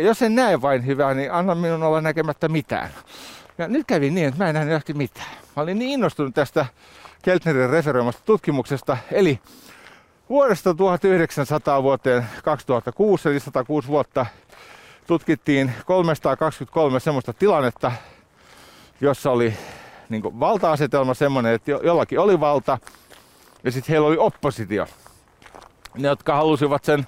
[SPEAKER 1] Jos en näe vain hyvää, niin anna minun olla näkemättä mitään. Ja nyt kävi niin, että mä en nähnyt mitään. Mä olin niin innostunut tästä Keltnerin referoimasta tutkimuksesta. Eli vuodesta 1900 vuoteen 2006, eli 106 vuotta, tutkittiin 323 semmoista tilannetta, jossa oli niin valta-asetelma semmoinen, että jollakin oli valta ja sitten heillä oli oppositio. Ne, jotka halusivat sen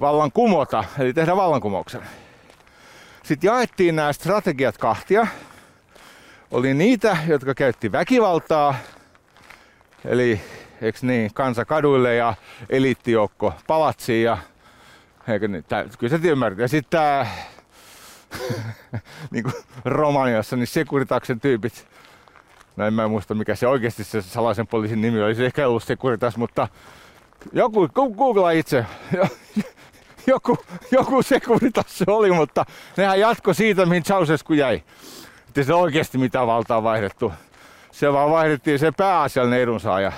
[SPEAKER 1] vallan kumota, eli tehdä vallankumouksen. Sitten jaettiin nämä strategiat kahtia. Oli niitä, jotka käytti väkivaltaa, eli eikö niin, kansa kaduille ja eliittijoukko palatsiin ja Eikö niin? Tää, kyllä sä ymmärrät. Ja sitten tää niin kuin Romaniassa, niin Securitaksen tyypit, no en mä muista mikä se oikeasti se salaisen poliisin nimi oli, se ehkä ollut Securitas, mutta Joku, googlaa itse. Joku, joku sekunti se oli, mutta nehän jatko siitä, mihin Ceausescu jäi. Että se oikeasti mitään valtaa vaihdettu. Se vaan vaihdettiin se pääasiallinen edunsaaja.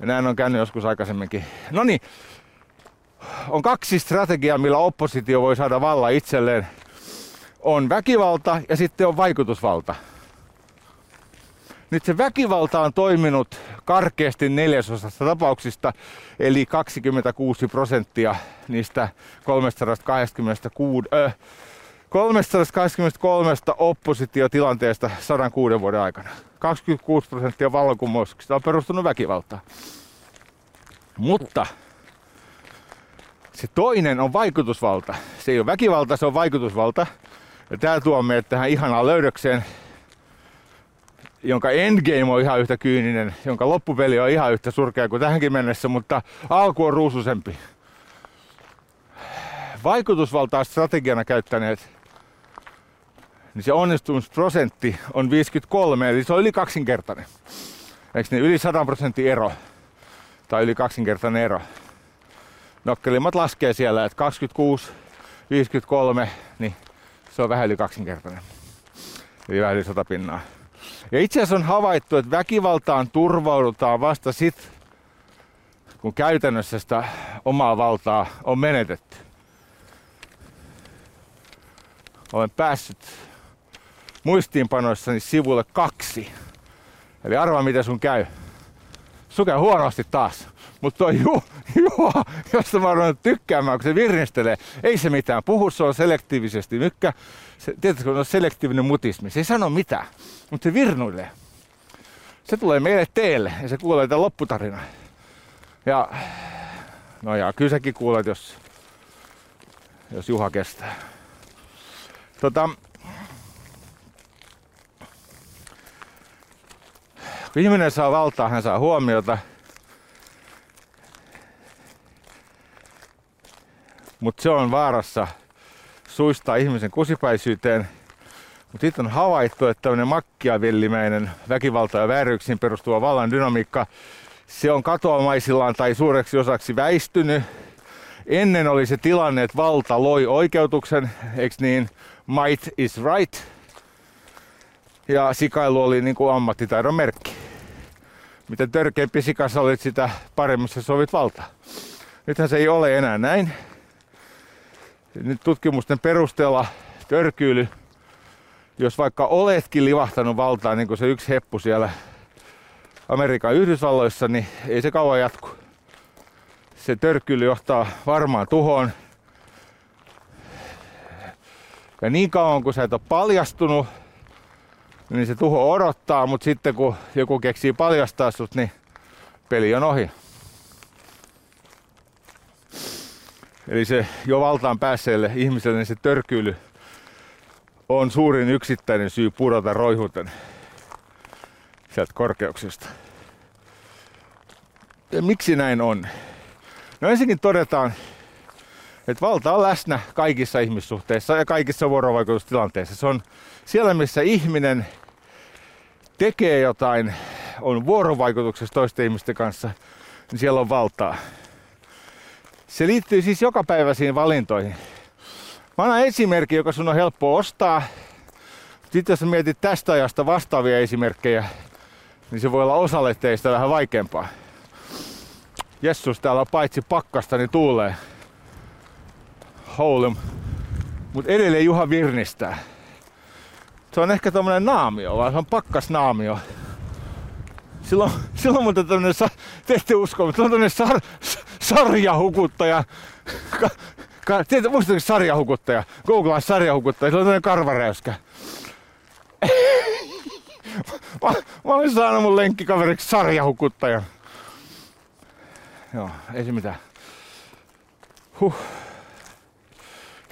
[SPEAKER 1] Ja näin on käynyt joskus aikaisemminkin. No niin, on kaksi strategiaa, millä oppositio voi saada valla itselleen. On väkivalta ja sitten on vaikutusvalta. Nyt se väkivalta on toiminut karkeasti neljäsosasta tapauksista, eli 26 prosenttia niistä 386, äh, 323 oppositiotilanteesta 106 vuoden aikana. 26 prosenttia vallankumouksista on perustunut väkivaltaan. Mutta se toinen on vaikutusvalta. Se ei ole väkivalta, se on vaikutusvalta. Ja tämä tuo meidät tähän ihanaan löydökseen, jonka endgame on ihan yhtä kyyninen, jonka loppupeli on ihan yhtä surkea kuin tähänkin mennessä, mutta alku on ruususempi. Vaikutusvaltaa strategiana käyttäneet, niin se onnistumisprosentti on 53, eli se on yli kaksinkertainen. Eikö niin? Yli 100 prosentin ero, tai yli kaksinkertainen ero. Nokkelimmat laskee siellä, että 26, 53, niin se on vähän yli kaksinkertainen. Eli vähän yli 100 pinnaa. Ja itse asiassa on havaittu, että väkivaltaan turvaudutaan vasta sit, kun käytännössä sitä omaa valtaa on menetetty. Olen päässyt muistiinpanoissani sivulle kaksi. Eli arvaa miten sun käy. Sun huonosti taas. Mutta toi ju, Juha, josta mä oon tykkäämään, kun se virnistelee, ei se mitään. Puhu se on selektiivisesti. Mykkä, se, tietysti on selektiivinen mutismi. Se ei sano mitään, mutta se virnuilee. Se tulee meille teille ja se kuulee tämän lopputarinan. Ja no ja kyllä säkin kuulet, jos, jos Juha kestää. Tota, kun ihminen saa valtaa, hän saa huomiota. Mutta se on vaarassa suistaa ihmisen kusipäisyyteen. Mutta sitten on havaittu, että tämmöinen makkiavellimäinen väkivalta ja vääryyksiin perustuva vallan dynamiikka, se on katoamaisillaan tai suureksi osaksi väistynyt. Ennen oli se tilanne, että valta loi oikeutuksen, eikö niin? Might is right. Ja sikailu oli niin kuin ammattitaidon merkki. Mitä törkeämpi sikassa olit, sitä paremmin sä sovit valtaa. Nythän se ei ole enää näin. Nyt tutkimusten perusteella törkyily, jos vaikka oletkin livahtanut valtaan, niin kuin se yksi heppu siellä Amerikan Yhdysvalloissa, niin ei se kauan jatku. Se törkyily johtaa varmaan tuhoon. Ja niin kauan kun sä et ole paljastunut, niin se tuho odottaa, mutta sitten kun joku keksii paljastaa sut, niin peli on ohi. Eli se jo valtaan päässeelle ihmiselle niin se törkyily on suurin yksittäinen syy pudota roihuten sieltä korkeuksista. Ja miksi näin on? No ensinnäkin todetaan, että valta on läsnä kaikissa ihmissuhteissa ja kaikissa vuorovaikutustilanteissa. Se on siellä, missä ihminen tekee jotain, on vuorovaikutuksessa toisten ihmisten kanssa, niin siellä on valtaa. Se liittyy siis joka päiväisiin valintoihin. Mä annan esimerkki, joka sun on helppo ostaa. Sitten jos mietit tästä ajasta vastaavia esimerkkejä, niin se voi olla osalle teistä vähän vaikeampaa. Jessus, täällä on paitsi pakkasta, niin tuulee. Holy. Mut edelleen Juha virnistää. Se on ehkä tommonen naamio, vaan se on naamio. Silloin, silloin muuten tämmönen, te ette usko, mutta on tämmönen sar, sarjahukuttaja. Ka, ka, tiedätkö, muistatko sarjahukuttaja? Googlaa sarjahukuttaja, se on tämmönen karvaräyskä. mä, mä olen saanut mun lenkkikaveriksi sarjahukuttajan. Joo, ei se mitään. Huh.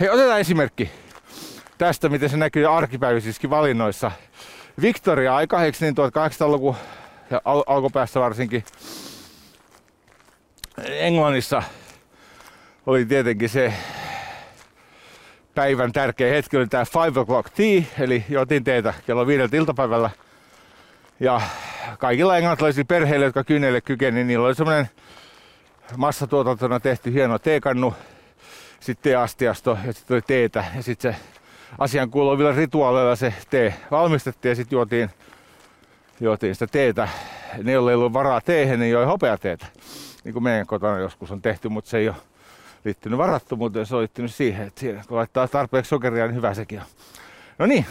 [SPEAKER 1] Hei, otetaan esimerkki tästä, miten se näkyy arkipäivisissäkin valinnoissa. Victoria-aika, eikö niin 1800-luvun ja al- alkupäässä varsinkin Englannissa oli tietenkin se päivän tärkeä hetki, oli tämä 5 o'clock tea, eli jotin teitä kello viideltä iltapäivällä. Ja kaikilla englantilaisilla perheillä, jotka kynnelle kykeni, niin niillä oli semmoinen massatuotantona tehty hieno teekannu, sitten teeastiasto ja sitten oli teetä ja sitten se asian kuuluvilla rituaaleilla se tee valmistettiin ja sitten juotiin, juotiin sitä teetä. Ne, joilla ei ollut varaa teehen, niin joi hopeateetä. Niin kuin meidän kotona joskus on tehty, mutta se ei ole liittynyt varattomuuteen, se on liittynyt siihen, että siinä, kun laittaa tarpeeksi sokeria, niin hyvä sekin on. No niin.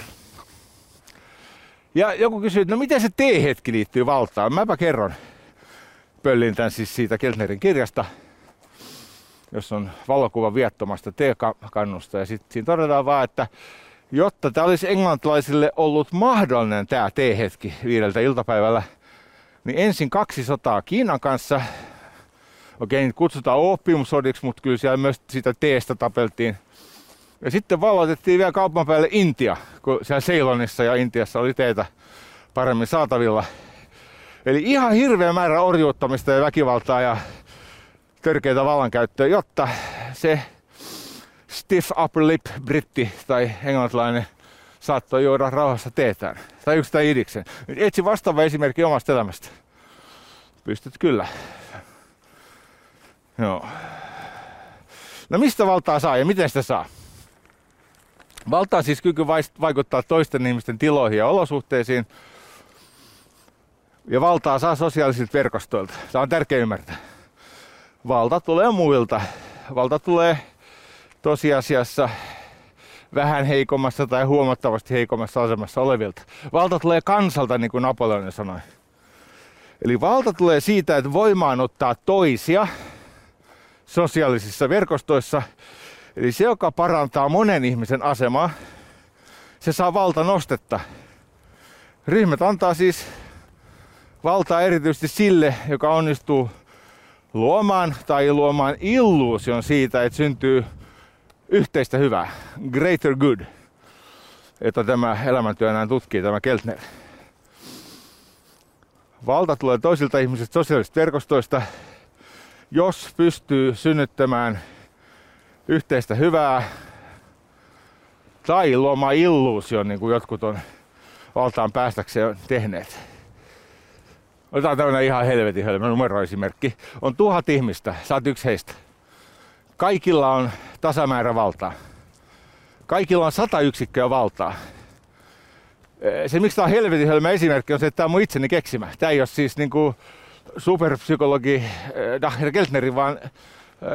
[SPEAKER 1] Ja joku kysyy, että no miten se teehetki liittyy valtaan? Mäpä kerron. Pöllin tämän siis siitä Keltnerin kirjasta, jos on valokuva viattomasta teekannusta. Ja sitten siinä todetaan vaan, että jotta tämä olisi englantilaisille ollut mahdollinen tämä teehetki viideltä iltapäivällä, niin ensin kaksi sotaa Kiinan kanssa okei, niitä kutsutaan oppiumsodiksi, mutta kyllä siellä myös sitä teestä tapeltiin. Ja sitten valloitettiin vielä kaupan päälle Intia, kun siellä Ceylonissa ja Intiassa oli teitä paremmin saatavilla. Eli ihan hirveä määrä orjuuttamista ja väkivaltaa ja törkeitä vallankäyttöä, jotta se stiff upper lip britti tai englantilainen saattoi juoda rauhassa teetään. Tai yksi tai idiksen. Etsi vastaava esimerkki omasta elämästä. Pystyt kyllä. Joo. No mistä valtaa saa ja miten sitä saa? Valtaa siis kyky vaikuttaa toisten ihmisten tiloihin ja olosuhteisiin. Ja valtaa saa sosiaalisilta verkostoilta. Tämä on tärkeä ymmärtää. Valta tulee muilta. Valta tulee tosiasiassa vähän heikommassa tai huomattavasti heikommassa asemassa olevilta. Valta tulee kansalta, niin kuin Napoleon sanoi. Eli valta tulee siitä, että voimaan ottaa toisia sosiaalisissa verkostoissa. Eli se, joka parantaa monen ihmisen asemaa, se saa valta nostetta. Ryhmät antaa siis valtaa erityisesti sille, joka onnistuu luomaan tai luomaan illuusion siitä, että syntyy yhteistä hyvää, greater good, että tämä elämäntyö enää tutkii, tämä Keltner. Valta tulee toisilta ihmisistä sosiaalisista verkostoista, jos pystyy synnyttämään yhteistä hyvää tai luomaan illuusion, niin kuin jotkut on valtaan päästäkseen tehneet. Otetaan tämmöinen ihan helvetin hölmö numeroesimerkki. On tuhat ihmistä, oot yksi heistä. Kaikilla on tasamäärä valtaa. Kaikilla on sata yksikköä valtaa. Se, miksi tämä on helvetin hölmö esimerkki, on se, että tämä on mun itseni keksimä. Tämä ei ole siis niinku superpsykologi eh, Dacher Keltnerin, vaan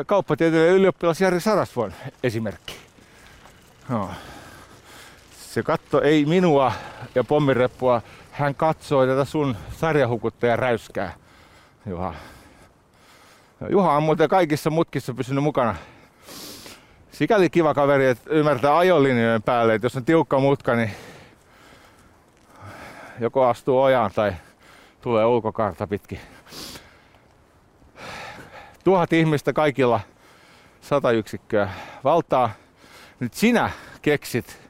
[SPEAKER 1] kauppatieteiden ylioppilas Jari Sarasvuon esimerkki. No. Se katto ei minua ja pommireppua, hän katsoi tätä sun sarjahukuttaja räyskää. Juha. Juha on muuten kaikissa mutkissa pysynyt mukana. Sikäli kiva kaveri, että ymmärtää ajolinjojen päälle, että jos on tiukka mutka, niin joko astuu ojaan tai tulee ulkokarta pitkin. Tuhat ihmistä kaikilla sata yksikköä valtaa. Nyt sinä keksit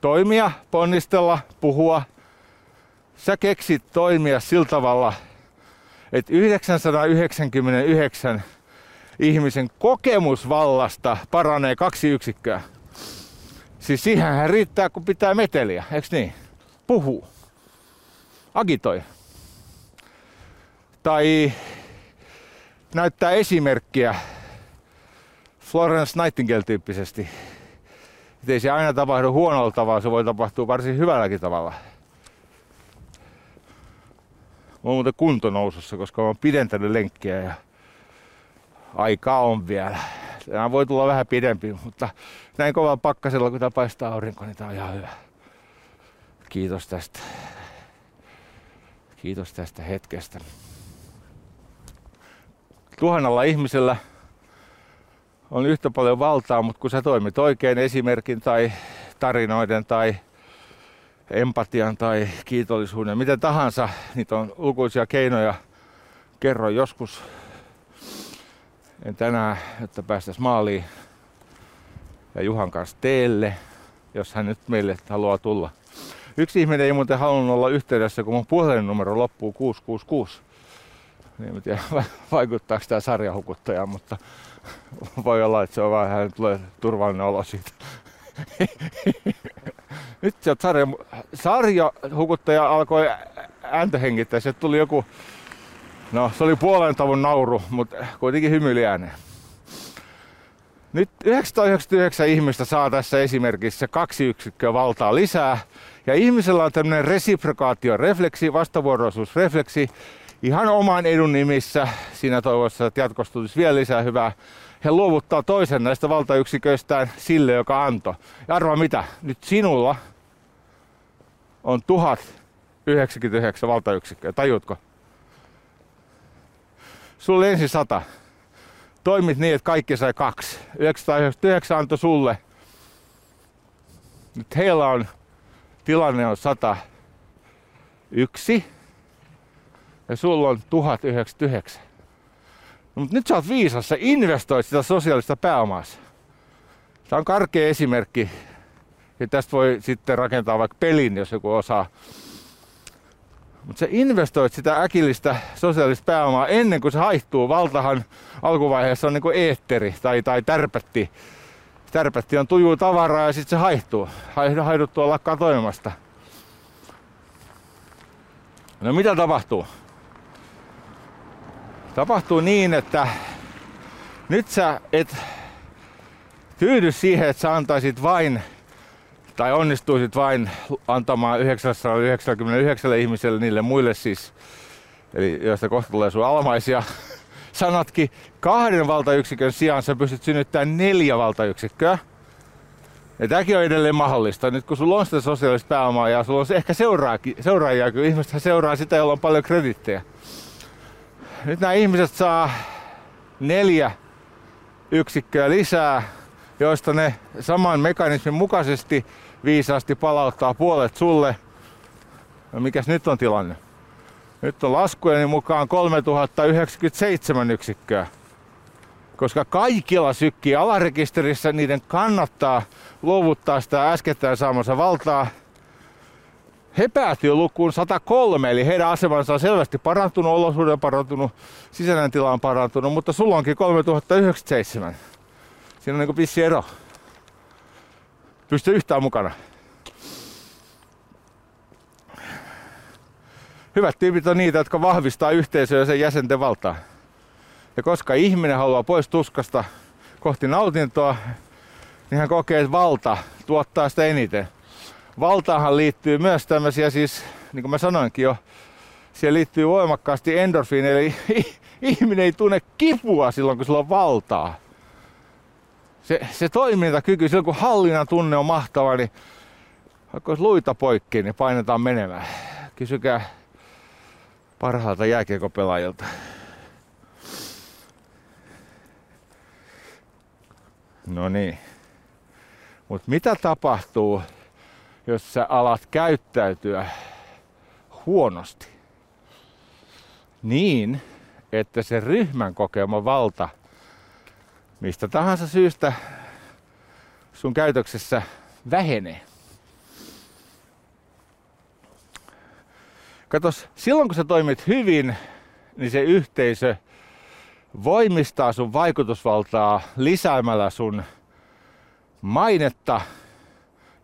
[SPEAKER 1] toimia, ponnistella, puhua. Sä keksit toimia sillä tavalla, että 999 ihmisen kokemusvallasta paranee kaksi yksikköä. Siis siihen riittää, kun pitää meteliä, eikö niin? Puhuu agitoi. Tai näyttää esimerkkiä Florence Nightingale-tyyppisesti. Että ei se aina tapahdu huonolla tavalla, se voi tapahtua varsin hyvälläkin tavalla. Mä oon muuten kuntonousussa, koska mä oon pidentänyt lenkkiä ja aikaa on vielä. Tämä voi tulla vähän pidempi, mutta näin kovalla pakkasella, kun tää paistaa aurinko, niin tää on ihan hyvä. Kiitos tästä. Kiitos tästä hetkestä. Tuhannalla ihmisellä on yhtä paljon valtaa, mutta kun sä toimit oikein esimerkin tai tarinoiden tai empatian tai kiitollisuuden, mitä tahansa, niitä on lukuisia keinoja. Kerro joskus, en tänään, että päästäisiin maaliin ja Juhan kanssa teelle, jos hän nyt meille haluaa tulla. Yksi ihminen ei muuten halunnut olla yhteydessä, kun mun puhelinnumero loppuu 666. Niin en tiedä, vaikuttaako tämä sarjahukuttajaan, mutta voi olla, että se on vähän tulee turvallinen olo siitä. Nyt se sarja, sarjahukuttaja alkoi ääntä hengittää. Se tuli joku No, se oli puolen tavun nauru, mutta kuitenkin hymyili ääneen. Nyt 999 ihmistä saa tässä esimerkissä kaksi yksikköä valtaa lisää. Ja ihmisellä on tämmöinen resiprokaatiorefleksi, vastavuoroisuusrefleksi, ihan oman edun nimissä, siinä toivossa, että jatkossa tulisi vielä lisää hyvää. He luovuttaa toisen näistä valtayksiköistään sille, joka antoi. Ja arvaa mitä, nyt sinulla on 1099 valtayksikköä, tajutko? Sulla ensin 100 toimit niin, että kaikki sai kaksi. 999 antoi sulle. Nyt heillä on, tilanne on 101 ja sulla on 1099. No, mutta nyt sä oot viisas, sä investoit sitä sosiaalista pääomaa. Tämä on karkea esimerkki. Ja tästä voi sitten rakentaa vaikka pelin, jos joku osaa mutta sä investoit sitä äkillistä sosiaalista pääomaa ennen kuin se haihtuu. Valtahan alkuvaiheessa on niin kuin eetteri tai, tai tärpätti. Tärpätti on tujuu tavaraa ja sitten se haihtuu. Haiduttua lakkaa toimimasta. No mitä tapahtuu? Tapahtuu niin, että nyt sä et tyydy siihen, että sä antaisit vain tai onnistuisit vain antamaan 999 ihmiselle, niille muille siis, eli joista kohta tulee sun almaisia, sanatkin kahden valtayksikön sijaan sä pystyt synnyttämään neljä valtayksikköä. Ja tämäkin on edelleen mahdollista. Nyt kun sulla on sitä sosiaalista pääomaa ja sulla on ehkä seuraajia, kun ihmiset seuraa sitä, jolla on paljon kredittejä. Nyt nämä ihmiset saa neljä yksikköä lisää, joista ne saman mekanismin mukaisesti viisaasti palauttaa puolet sulle. No mikäs nyt on tilanne? Nyt on laskujeni mukaan 3097 yksikköä. Koska kaikilla sykkii alarekisterissä, niiden kannattaa luovuttaa sitä äskettäin saamansa valtaa. He päätyy lukuun 103, eli heidän asemansa on selvästi parantunut, olosuuden parantunut, sisäinen tila on parantunut, mutta sulla onkin 3097. Siinä on niin pissi ero pysty yhtään mukana. Hyvät tyypit on niitä, jotka vahvistaa yhteisöä ja sen jäsenten valtaa. Ja koska ihminen haluaa pois tuskasta kohti nautintoa, niin hän kokee, että valta tuottaa sitä eniten. Valtaahan liittyy myös tämmöisiä siis, niin kuin mä sanoinkin jo, siihen liittyy voimakkaasti endorfiini, eli ihminen ei tunne kipua silloin, kun sillä on valtaa se, se toimintakyky, silloin kun hallinnan tunne on mahtava, niin vaikka olisi luita poikki, niin painetaan menemään. Kysykää parhaalta jääkiekopelaajilta. No niin. Mutta mitä tapahtuu, jos sä alat käyttäytyä huonosti? Niin, että se ryhmän kokema valta – mistä tahansa syystä sun käytöksessä vähenee. Katos, silloin kun sä toimit hyvin, niin se yhteisö voimistaa sun vaikutusvaltaa lisäämällä sun mainetta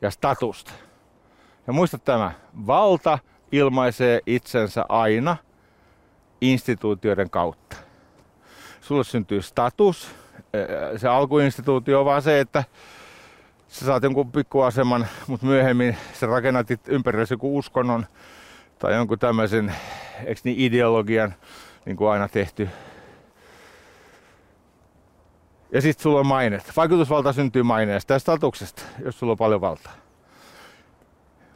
[SPEAKER 1] ja statusta. Ja muista tämä, valta ilmaisee itsensä aina instituutioiden kautta. Sulle syntyy status, se alkuinstituutio on vaan se, että sä saat jonkun pikkuaseman, mutta myöhemmin sä rakennat ympärillesi joku uskonnon tai jonkun tämmöisen, eikö niin, ideologian, niin kuin aina tehty. Ja sitten sulla on mainet. Vaikutusvalta syntyy maineesta ja statuksesta, jos sulla on paljon valtaa.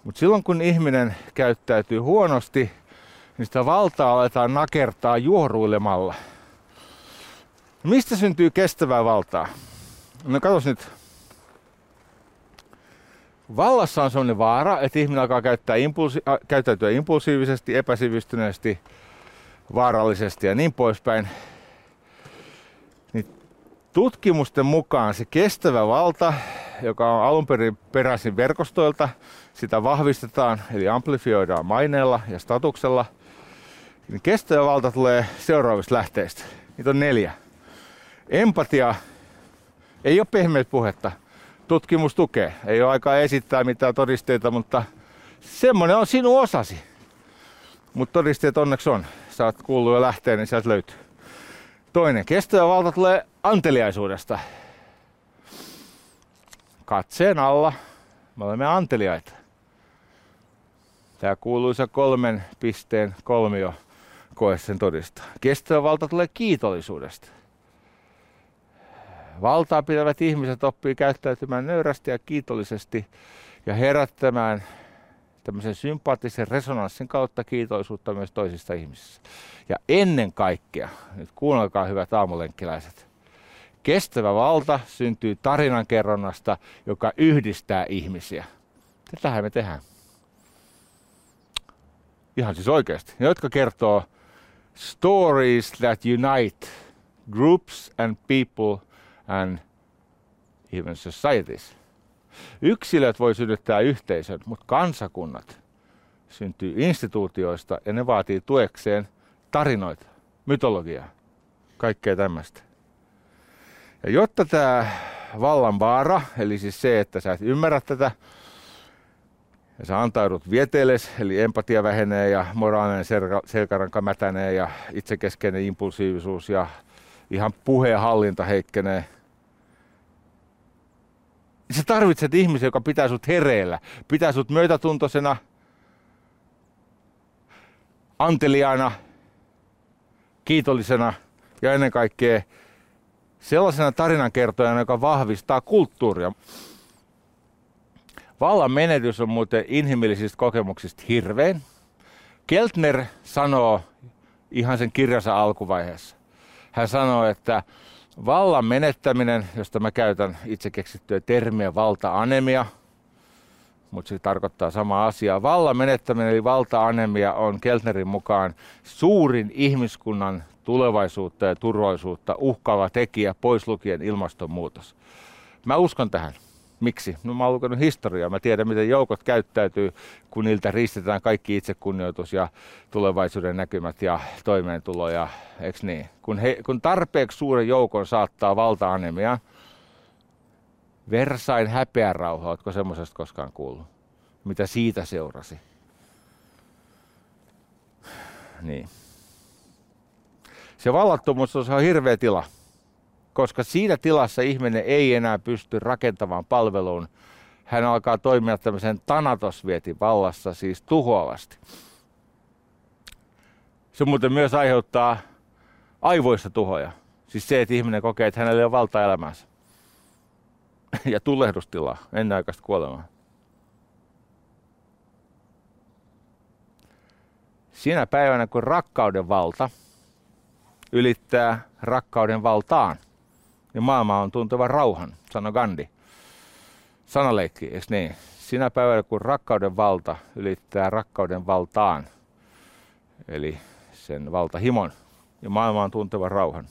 [SPEAKER 1] Mutta silloin kun ihminen käyttäytyy huonosti, niin sitä valtaa aletaan nakertaa juoruilemalla – Mistä syntyy kestävää valtaa? No katos nyt. Vallassa on sellainen vaara, että ihminen alkaa käyttää impulsi- äh, käyttäytyä impulsiivisesti, epäsivistyneesti, vaarallisesti ja niin poispäin. Niin tutkimusten mukaan se kestävä valta, joka on alun perin peräisin verkostoilta, sitä vahvistetaan, eli amplifioidaan maineella ja statuksella. Niin kestävä valta tulee seuraavista lähteistä. Niitä on neljä. Empatia ei ole pehmeät puhetta. Tutkimus tukee. Ei ole aikaa esittää mitään todisteita, mutta semmoinen on sinun osasi. Mutta todisteet onneksi on. oot kuullut jo lähteen, niin sieltä löytyy. Toinen, kestävä valta tulee anteliaisuudesta. Katseen alla me olemme anteliaita. Tämä kuuluisa kolmen pisteen kolmio koe sen todistaa. Kestävä valta tulee kiitollisuudesta. Valtaa pitävät ihmiset oppii käyttäytymään nöyrästi ja kiitollisesti ja herättämään tämmöisen sympaattisen resonanssin kautta kiitollisuutta myös toisista ihmisissä. Ja ennen kaikkea, nyt kuunnelkaa hyvät aamulenkkiläiset, kestävä valta syntyy tarinankerronnasta, joka yhdistää ihmisiä. Tätähän me tehdään. Ihan siis oikeasti. Ne, jotka kertoo stories that unite groups and people and even societies. Yksilöt voi synnyttää yhteisön, mutta kansakunnat syntyy instituutioista ja ne vaatii tuekseen tarinoita, mytologiaa, kaikkea tämmöistä. Ja jotta tämä vallan vaara, eli siis se, että sä et ymmärrä tätä, ja sä antaudut vieteelles, eli empatia vähenee ja moraalinen selkäranka mätänee ja itsekeskeinen impulsiivisuus ja ihan puheenhallinta heikkenee. Sä tarvitset ihmisen, joka pitää sut hereillä, pitää sut myötätuntoisena, anteliaana, kiitollisena ja ennen kaikkea sellaisena tarinankertojana, joka vahvistaa kulttuuria. Vallan menetys on muuten inhimillisistä kokemuksista hirvein. Keltner sanoo ihan sen kirjansa alkuvaiheessa. Hän sanoo, että vallan menettäminen, josta mä käytän itse keksittyä termiä valta-anemia, mutta se tarkoittaa sama asiaa. Vallan menettäminen eli valta-anemia on Keltnerin mukaan suurin ihmiskunnan tulevaisuutta ja turvallisuutta uhkaava tekijä, pois lukien ilmastonmuutos. Mä uskon tähän. Miksi? No mä oon lukenut historiaa. Mä tiedän, miten joukot käyttäytyy, kun niiltä riistetään kaikki itsekunnioitus ja tulevaisuuden näkymät ja toimeentulo. Ja, eks niin? kun, he, kun tarpeeksi suuren joukon saattaa valta-anemia, Versain häpeärauha, ootko semmoisesta koskaan kuullut? Mitä siitä seurasi? Niin. Se vallattomuus on hirveä tila koska siinä tilassa ihminen ei enää pysty rakentamaan palveluun. Hän alkaa toimia tämmöisen tanatosvietin vallassa, siis tuhoavasti. Se muuten myös aiheuttaa aivoissa tuhoja. Siis se, että ihminen kokee, että hänellä ole valta elämänsä. ja tulehdustilaa, ennenaikaista kuolemaa. Siinä päivänä, kun rakkauden valta ylittää rakkauden valtaan – niin maailma on tunteva rauhan, sanoi Gandhi. Sanaleikki, eikö niin? Sinä päivänä, kun rakkauden valta ylittää rakkauden valtaan, eli sen valtahimon, ja maailma on tunteva rauhan.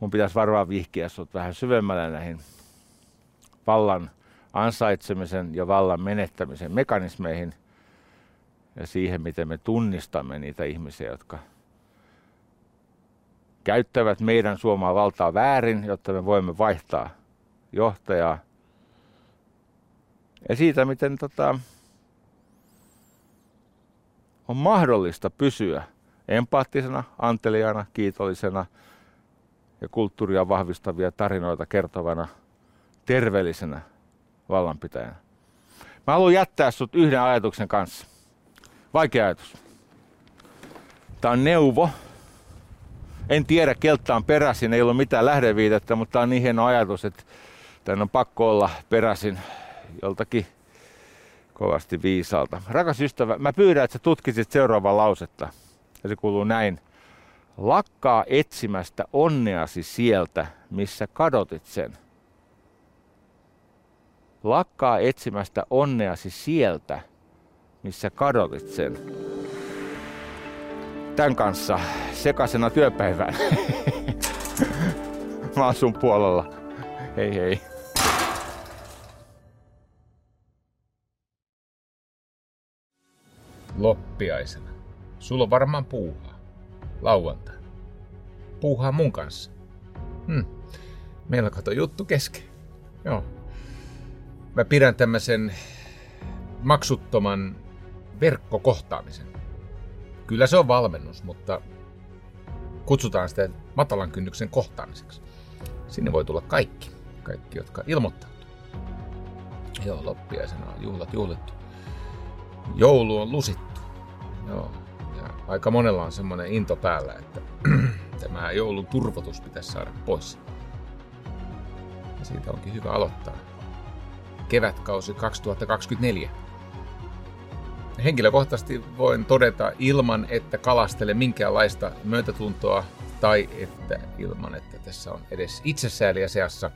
[SPEAKER 1] Mun pitäisi varmaan vihkiä sut vähän syvemmälle näihin vallan ansaitsemisen ja vallan menettämisen mekanismeihin – ja siihen, miten me tunnistamme niitä ihmisiä, jotka käyttävät meidän Suomaa valtaa väärin, jotta me voimme vaihtaa johtajaa. Ja siitä, miten tota, on mahdollista pysyä empaattisena, anteliaana, kiitollisena ja kulttuuria vahvistavia tarinoita kertovana, terveellisenä vallanpitäjänä. Mä haluan jättää sut yhden ajatuksen kanssa. Vaikea ajatus. Tämä on neuvo. En tiedä, keltä on peräisin, ei ole mitään lähdeviitettä, mutta tämä on niin hieno ajatus, että tämän on pakko olla peräisin joltakin kovasti viisaalta. Rakas ystävä, mä pyydän, että sä tutkisit seuraavaa lausetta. Ja se kuuluu näin. Lakkaa etsimästä onneasi sieltä, missä kadotit sen. Lakkaa etsimästä onneasi sieltä, missä kadotit sen. Tän kanssa sekasena työpäivään. Mä oon sun puolella. Hei hei.
[SPEAKER 3] Loppiaisena. Sulla on varmaan puuhaa. Lauantai. Puuhaa mun kanssa. Hmm. Meillä kato juttu kesken. Joo. Mä pidän tämmösen maksuttoman verkkokohtaamisen. Kyllä se on valmennus, mutta kutsutaan sitä matalan kynnyksen kohtaamiseksi. Sinne voi tulla kaikki, kaikki jotka ilmoittautuu. Joo, loppiaisena on juhlat juhlittu. Joulu on lusittu. Joo, ja aika monella on semmoinen into päällä, että tämä joulun turvotus pitäisi saada pois. Ja siitä onkin hyvä aloittaa. Kevätkausi 2024. Henkilökohtaisesti voin todeta ilman, että kalastele minkäänlaista myötätuntoa tai että ilman, että tässä on edes itsesääliä seassa,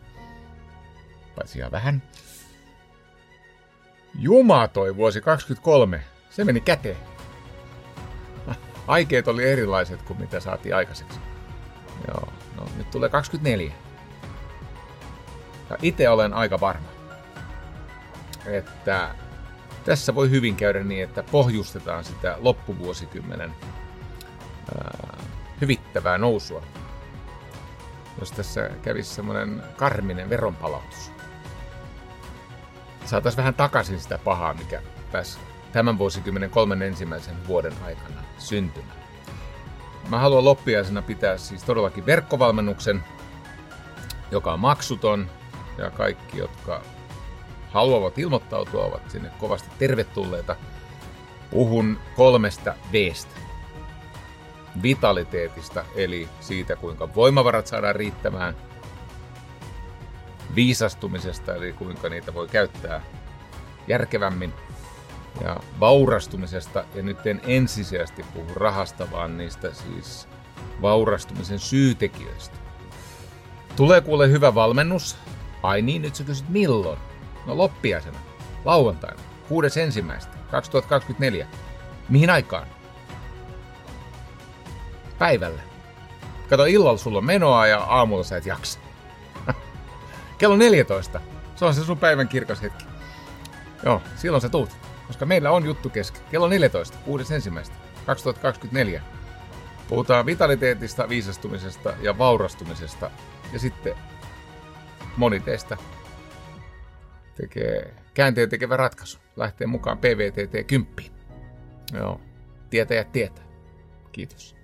[SPEAKER 3] paitsi ihan vähän. Juma toi vuosi 23, se meni käteen. Aikeet oli erilaiset kuin mitä saatiin aikaiseksi. Joo, no nyt tulee 24. Ja itse olen aika varma, että tässä voi hyvin käydä niin, että pohjustetaan sitä loppuvuosikymmenen ää, hyvittävää nousua. Jos tässä kävisi semmoinen karminen veronpalautus. Saataisiin vähän takaisin sitä pahaa, mikä pääsi tämän vuosikymmenen kolmen ensimmäisen vuoden aikana syntymään. Mä haluan loppiaisena pitää siis todellakin verkkovalmennuksen, joka on maksuton, ja kaikki, jotka haluavat ilmoittautua, ovat sinne kovasti tervetulleita. Puhun kolmesta Vstä. Vitaliteetista, eli siitä, kuinka voimavarat saadaan riittämään. Viisastumisesta, eli kuinka niitä voi käyttää järkevämmin. Ja vaurastumisesta, ja nyt en ensisijaisesti puhu rahasta, vaan niistä siis vaurastumisen syytekijöistä. Tulee kuule hyvä valmennus. Ai niin, nyt sä kysyt milloin? No loppiaisena, lauantaina, 6.1.2024. Mihin aikaan? Päivällä. Kato, illalla sulla on menoa ja aamulla sä et jaksa. Kello 14. Se on se sun päivän kirkas hetki. Joo, silloin sä tuut. Koska meillä on juttu kesken. Kello 14, 6.1. 2024. Puhutaan vitaliteetista, viisastumisesta ja vaurastumisesta. Ja sitten moni teistä tekee käänteen tekevä ratkaisu. Lähtee mukaan PVTT 10. Joo, tietäjät tietää. Kiitos.